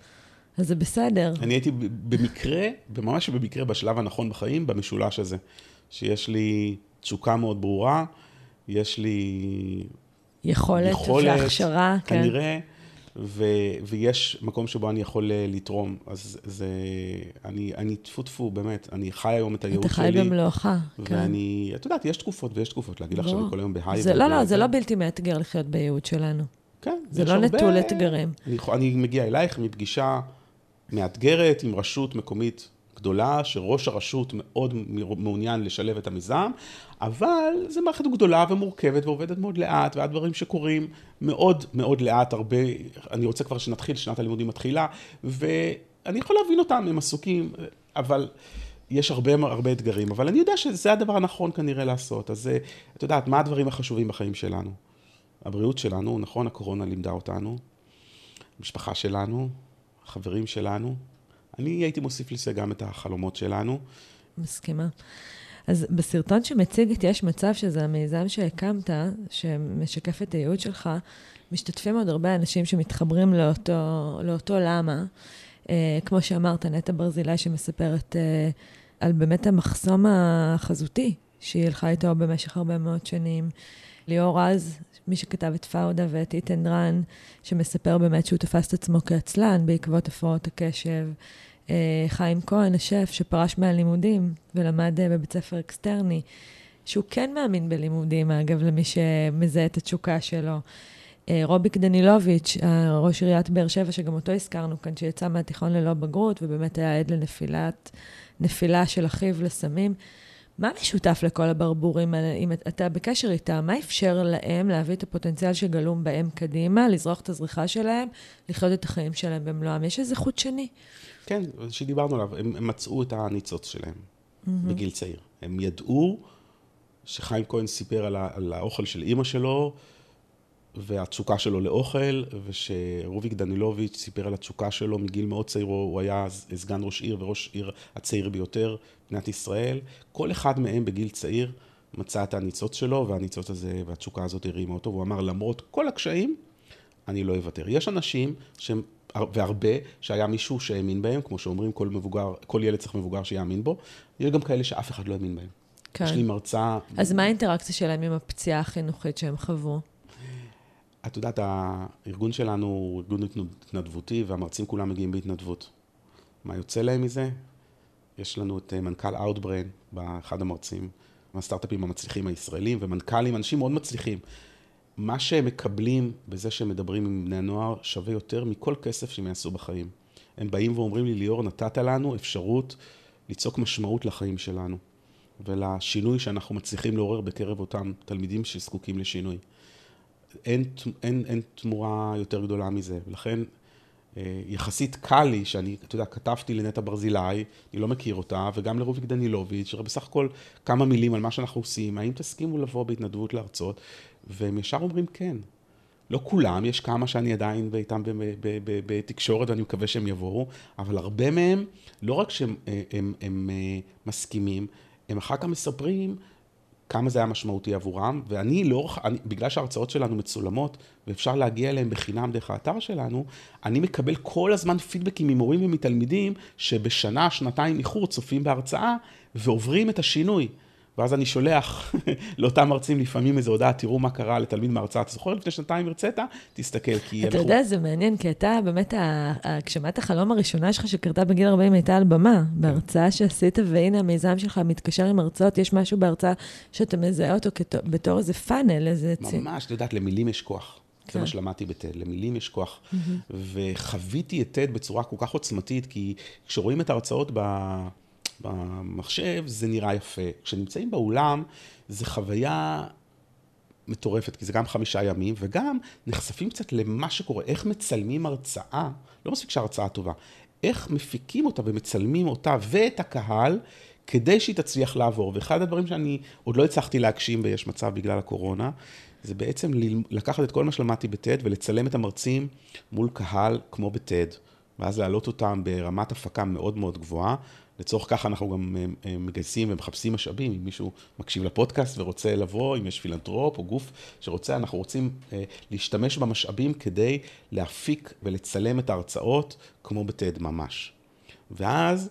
אז זה בסדר. אני הייתי במקרה, ממש במקרה בשלב הנכון בחיים, במשולש הזה. שיש לי תשוקה מאוד ברורה, יש לי... יכולת, יכולת והכשרה, כן. כנראה, ו, ויש מקום שבו אני יכול אה, לתרום. אז זה... אני, אני טפו טפו, באמת, אני חי היום את הייעוד שלי. אתה חי במלואך, כן. ואני, את יודעת, יש תקופות ויש תקופות, להגיד לך שאני כל היום בהיי. לא, לא, זה לא בלתי מאתגר לחיות בייעוד שלנו. כן. זה לא נטול אתגרים. אני, אני מגיע אלייך מפגישה מאתגרת עם רשות מקומית גדולה, שראש הרשות מאוד מעוניין לשלב את המיזם, אבל זו מערכת גדולה ומורכבת ועובדת מאוד לאט, והדברים שקורים מאוד מאוד לאט, הרבה, אני רוצה כבר שנתחיל, שנת הלימודים מתחילה, ואני יכול להבין אותם, הם עסוקים, אבל... יש הרבה הרבה אתגרים, אבל אני יודע שזה הדבר הנכון כנראה לעשות. אז את יודעת, מה הדברים החשובים בחיים שלנו? הבריאות שלנו, נכון, הקורונה לימדה אותנו, המשפחה שלנו, החברים שלנו. אני הייתי מוסיף לזה גם את החלומות שלנו. מסכימה. אז בסרטון שמציג את יש מצב, שזה המיזם שהקמת, שמשקף את הייעוד שלך, משתתפים עוד הרבה אנשים שמתחברים לאותו, לאותו למה. אה, כמו שאמרת, נטע ברזילי שמספרת אה, על באמת המחסום החזותי שהיא הלכה איתו במשך הרבה מאוד שנים. ליאור רז, מי שכתב את פאודה ואת איתן רן, שמספר באמת שהוא תפס את עצמו כעצלן בעקבות הפרעות הקשב. אה, חיים כהן, השף, שפרש מהלימודים ולמד אה, בבית ספר אקסטרני, שהוא כן מאמין בלימודים, אגב, למי שמזהה את התשוקה שלו. אה, רוביק דנילוביץ', ראש עיריית באר שבע, שגם אותו הזכרנו כאן, שיצא מהתיכון ללא בגרות, ובאמת היה עד לנפילת, נפילה של אחיו לסמים. מה משותף לכל הברבורים האלה? אם אתה בקשר איתם, מה אפשר להם להביא את הפוטנציאל שגלום בהם קדימה, לזרוח את הזריחה שלהם, לחיות את החיים שלהם במלואם? יש איזה חוט שני. כן, שדיברנו עליו, הם, הם מצאו את הניצוץ שלהם mm-hmm. בגיל צעיר. הם ידעו שחיים כהן סיפר על, ה, על האוכל של אימא שלו, והתשוקה שלו לאוכל, ושרוביק דנילוביץ' סיפר על התשוקה שלו מגיל מאוד צעיר, הוא היה סגן ראש עיר וראש עיר הצעיר ביותר במדינת ישראל. כל אחד מהם בגיל צעיר מצא את הניצוץ שלו, והניצוץ הזה והתשוקה הזאת הרימה אותו, והוא אמר, למרות כל הקשיים, אני לא אוותר. יש אנשים שהם, והרבה, שהיה מישהו שהאמין בהם, כמו שאומרים, כל מבוגר, כל ילד צריך מבוגר שיאמין בו, יש גם כאלה שאף אחד לא האמין בהם. כן. יש לי מרצה... אז מה האינטראקציה שלהם עם הפציעה החינוכית שהם חוו? את יודעת, הארגון שלנו הוא ארגון התנדבותי, והמרצים כולם מגיעים בהתנדבות. מה יוצא להם מזה? יש לנו את אה, מנכ"ל Outbrain, באחד המרצים, מהסטארט-אפים המצליחים הישראלים, ומנכ"לים, אנשים מאוד מצליחים. מה שהם מקבלים בזה שהם מדברים עם בני הנוער שווה יותר מכל כסף שהם יעשו בחיים. הם באים ואומרים לי, ליאור, נתת לנו אפשרות ליצוק משמעות לחיים שלנו, ולשינוי שאנחנו מצליחים לעורר בקרב אותם תלמידים שזקוקים לשינוי. אין, אין, אין תמורה יותר גדולה מזה. ולכן אה, יחסית קל לי, שאני, אתה יודע, כתבתי לנטע ברזילי, אני לא מכיר אותה, וגם לרוביק דנילוביץ', בסך הכל כמה מילים על מה שאנחנו עושים, האם תסכימו לבוא בהתנדבות להרצות? והם ישר אומרים כן. לא כולם, יש כמה שאני עדיין איתם בתקשורת ואני מקווה שהם יבואו, אבל הרבה מהם, לא רק שהם הם, הם, הם אה, מסכימים, הם אחר כך מספרים כמה זה היה משמעותי עבורם, ואני לאורך, בגלל שההרצאות שלנו מצולמות, ואפשר להגיע אליהן בחינם דרך האתר שלנו, אני מקבל כל הזמן פידבקים ממורים ומתלמידים, שבשנה, שנתיים איחור צופים בהרצאה, ועוברים את השינוי. ואז אני שולח לאותם מרצים לפעמים איזו הודעה, תראו מה קרה לתלמיד מהרצאה, אתה זוכר לפני שנתיים הרצית? תסתכל, כי... אתה יודע, זה מעניין, כי אתה באמת, הגשמת החלום הראשונה שלך שקרתה בגיל 40 הייתה על במה, בהרצאה שעשית, והנה המיזם שלך מתקשר עם הרצאות, יש משהו בהרצאה שאתה מזהה אותו בתור איזה פאנל, איזה... ממש, את יודעת, למילים יש כוח. זה מה כן. שלמדתי בטד, למילים יש כוח. וחוויתי את טד בצורה כל כך עוצמתית, כי כשרואים את ההרצאות ב... במחשב זה נראה יפה. כשנמצאים באולם, זה חוויה מטורפת, כי זה גם חמישה ימים, וגם נחשפים קצת למה שקורה, איך מצלמים הרצאה, לא מספיק שההרצאה טובה, איך מפיקים אותה ומצלמים אותה ואת הקהל, כדי שהיא תצליח לעבור. ואחד הדברים שאני עוד לא הצלחתי להגשים ויש מצב בגלל הקורונה, זה בעצם לקחת את כל מה שלמדתי בטד ולצלם את המרצים מול קהל כמו בטד, ואז להעלות אותם ברמת הפקה מאוד מאוד גבוהה, לצורך כך אנחנו גם אה, אה, מגייסים ומחפשים משאבים, אם מישהו מקשיב לפודקאסט ורוצה לבוא, אם יש פילנטרופ או גוף שרוצה, אנחנו רוצים אה, להשתמש במשאבים כדי להפיק ולצלם את ההרצאות כמו בטד ממש. ואז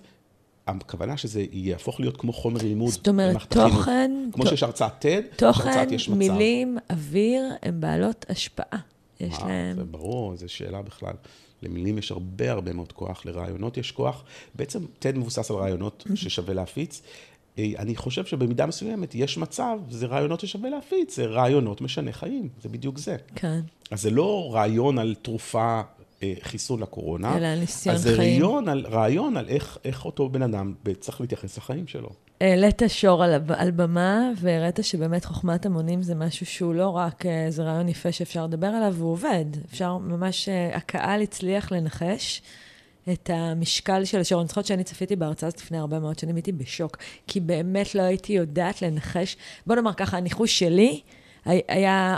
הכוונה שזה יהפוך להיות כמו חומר לימוד. זאת אומרת, תוכן... כמו שיש הרצאת TED, תוכן, מילים, אוויר, הן בעלות השפעה. יש להם... זה ברור, זו שאלה בכלל. למילים יש הרבה הרבה מאוד כוח, לרעיונות יש כוח. בעצם TED מבוסס על רעיונות ששווה להפיץ. אה, אני חושב שבמידה מסוימת יש מצב, זה רעיונות ששווה להפיץ, זה רעיונות משנה חיים, זה בדיוק זה. כן. אז זה לא רעיון על תרופה, חיסון לקורונה, אלא ניסיון חיים. אז זה רעיון על, רעיון על איך, איך אותו בן אדם צריך להתייחס לחיים שלו. העלית שור על, על במה, והראית שבאמת חוכמת המונים זה משהו שהוא לא רק איזה רעיון יפה שאפשר לדבר עליו, הוא עובד. אפשר ממש, אה, הקהל הצליח לנחש את המשקל של השור. אני זוכרת שאני צפיתי בהרצאה הזאת לפני הרבה מאוד שנים, הייתי בשוק, כי באמת לא הייתי יודעת לנחש. בוא נאמר ככה, הניחוש שלי היה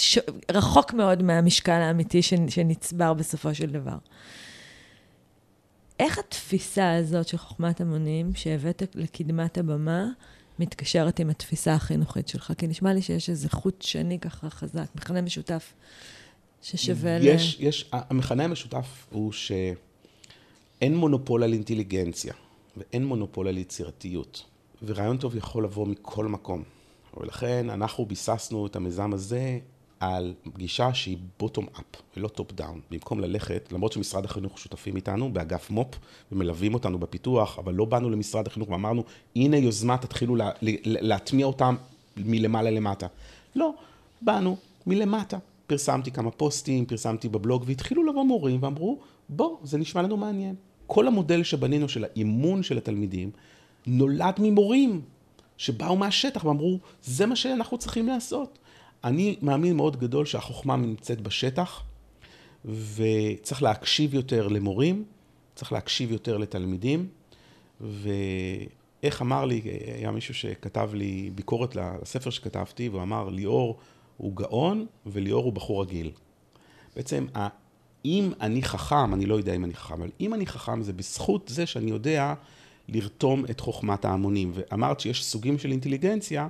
ש... רחוק מאוד מהמשקל האמיתי שנצבר בסופו של דבר. איך התפיסה הזאת של חוכמת המונים, שהבאת לקדמת הבמה, מתקשרת עם התפיסה החינוכית שלך? כי נשמע לי שיש איזה חוט שני ככה חזק, מכנה משותף ששווה יש, ל... יש, המכנה המשותף הוא שאין מונופול על אינטליגנציה, ואין מונופול על יצירתיות. ורעיון טוב יכול לבוא מכל מקום. ולכן אנחנו ביססנו את המיזם הזה על גישה שהיא bottom up ולא top down. במקום ללכת, למרות שמשרד החינוך שותפים איתנו באגף מו"פ ומלווים אותנו בפיתוח, אבל לא באנו למשרד החינוך ואמרנו, הנה יוזמה, תתחילו לה, להטמיע אותם מלמעלה למטה. לא, באנו מלמטה. פרסמתי כמה פוסטים, פרסמתי בבלוג, והתחילו לבוא מורים ואמרו, בוא, זה נשמע לנו מעניין. כל המודל שבנינו של האימון של התלמידים, נולד ממורים שבאו מהשטח ואמרו, זה מה שאנחנו צריכים לעשות. אני מאמין מאוד גדול שהחוכמה נמצאת בשטח, וצריך להקשיב יותר למורים, צריך להקשיב יותר לתלמידים, ואיך אמר לי, היה מישהו שכתב לי ביקורת לספר שכתבתי, והוא אמר, ליאור, הוא גאון וליאור הוא בחור רגיל. בעצם, אם אני חכם, אני לא יודע אם אני חכם, אבל אם אני חכם זה בזכות זה שאני יודע לרתום את חוכמת ההמונים. ואמרת שיש סוגים של אינטליגנציה,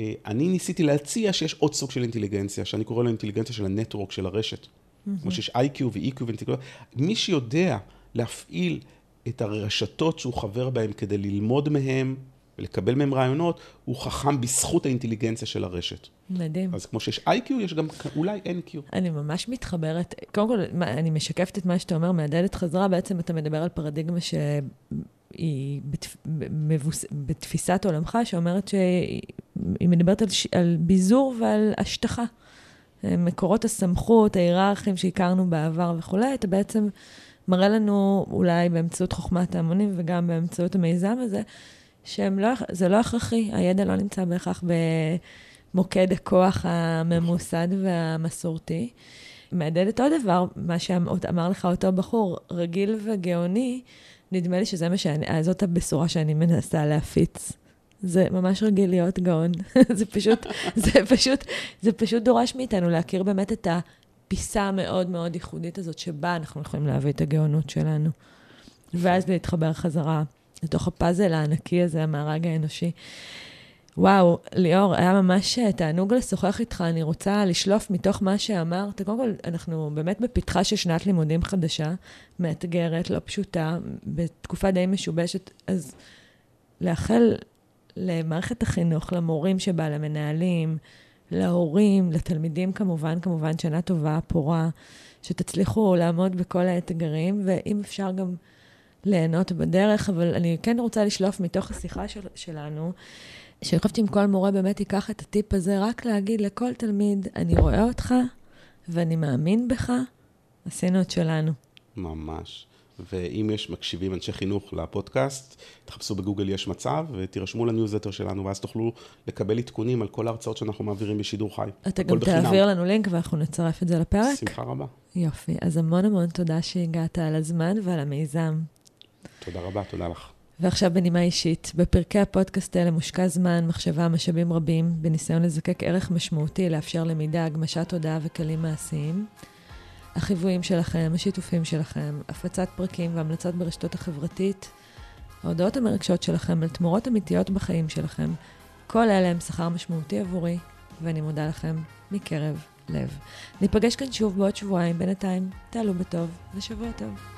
אני ניסיתי להציע שיש עוד סוג של אינטליגנציה, שאני קורא לו אינטליגנציה של הנטוורק, של הרשת. כמו שיש איי-קיו ו-EQ ואינטליגנציה. מי שיודע להפעיל את הרשתות שהוא חבר בהן כדי ללמוד מהם ולקבל מהם רעיונות, הוא חכם בזכות האינטליגנציה של הרשת. מדהים. אז כמו שיש איי-קיו, יש גם אולי NQ. אני ממש מתחברת. קודם כל, אני משקפת את מה שאתה אומר, מהדהדת חזרה, בעצם אתה מדבר על פרדיגמה ש... היא בתפ... מבוס... בתפיסת עולמך, שאומרת שהיא מדברת על, ש... על ביזור ועל השטחה. מקורות הסמכות, ההיררכיים שהכרנו בעבר וכולי, אתה בעצם מראה לנו, אולי באמצעות חוכמת ההמונים וגם באמצעות המיזם הזה, שזה לא הכרחי, הידע לא נמצא בהכרח במוקד הכוח הממוסד והמסורתי. מהדהדת עוד דבר, מה שאמר לך אותו בחור, רגיל וגאוני, נדמה לי שזה מה שאני, זאת הבשורה שאני מנסה להפיץ. זה ממש רגיל להיות גאון. זה פשוט, זה פשוט, זה פשוט דורש מאיתנו להכיר באמת את הפיסה המאוד מאוד ייחודית הזאת, שבה אנחנו יכולים להביא את הגאונות שלנו. ואז להתחבר חזרה לתוך הפאזל הענקי הזה, המארג האנושי. וואו, ליאור, היה ממש תענוג לשוחח איתך. אני רוצה לשלוף מתוך מה שאמרת. קודם כל, אנחנו באמת בפתחה של שנת לימודים חדשה, מאתגרת, לא פשוטה, בתקופה די משובשת. אז לאחל למערכת החינוך, למורים שבה, למנהלים, להורים, לתלמידים כמובן, כמובן, שנה טובה, פורה, שתצליחו לעמוד בכל האתגרים, ואם אפשר גם ליהנות בדרך, אבל אני כן רוצה לשלוף מתוך השיחה של, שלנו, שאני חושבת שאם כל מורה באמת ייקח את הטיפ הזה, רק להגיד לכל תלמיד, אני רואה אותך ואני מאמין בך, עשינו את שלנו. ממש. ואם יש מקשיבים אנשי חינוך לפודקאסט, תחפשו בגוגל יש מצב ותירשמו לניוזלטר שלנו, ואז תוכלו לקבל עדכונים על כל ההרצאות שאנחנו מעבירים בשידור חי. אתן גם בחינם. תעביר לנו לינק ואנחנו נצרף את זה לפרק. שמחה רבה. יופי. אז המון המון תודה שהגעת על הזמן ועל המיזם. תודה רבה, תודה לך. ועכשיו בנימה אישית, בפרקי הפודקאסט האלה מושקע זמן, מחשבה, משאבים רבים, בניסיון לזקק ערך משמעותי, לאפשר למידה, הגמשת תודעה וכלים מעשיים. החיוויים שלכם, השיתופים שלכם, הפצת פרקים והמלצות ברשתות החברתית, ההודעות המרגשות שלכם על תמורות אמיתיות בחיים שלכם, כל אלה הם שכר משמעותי עבורי, ואני מודה לכם מקרב לב. ניפגש כאן שוב בעוד שבועיים, בינתיים תעלו בטוב ושבוע טוב.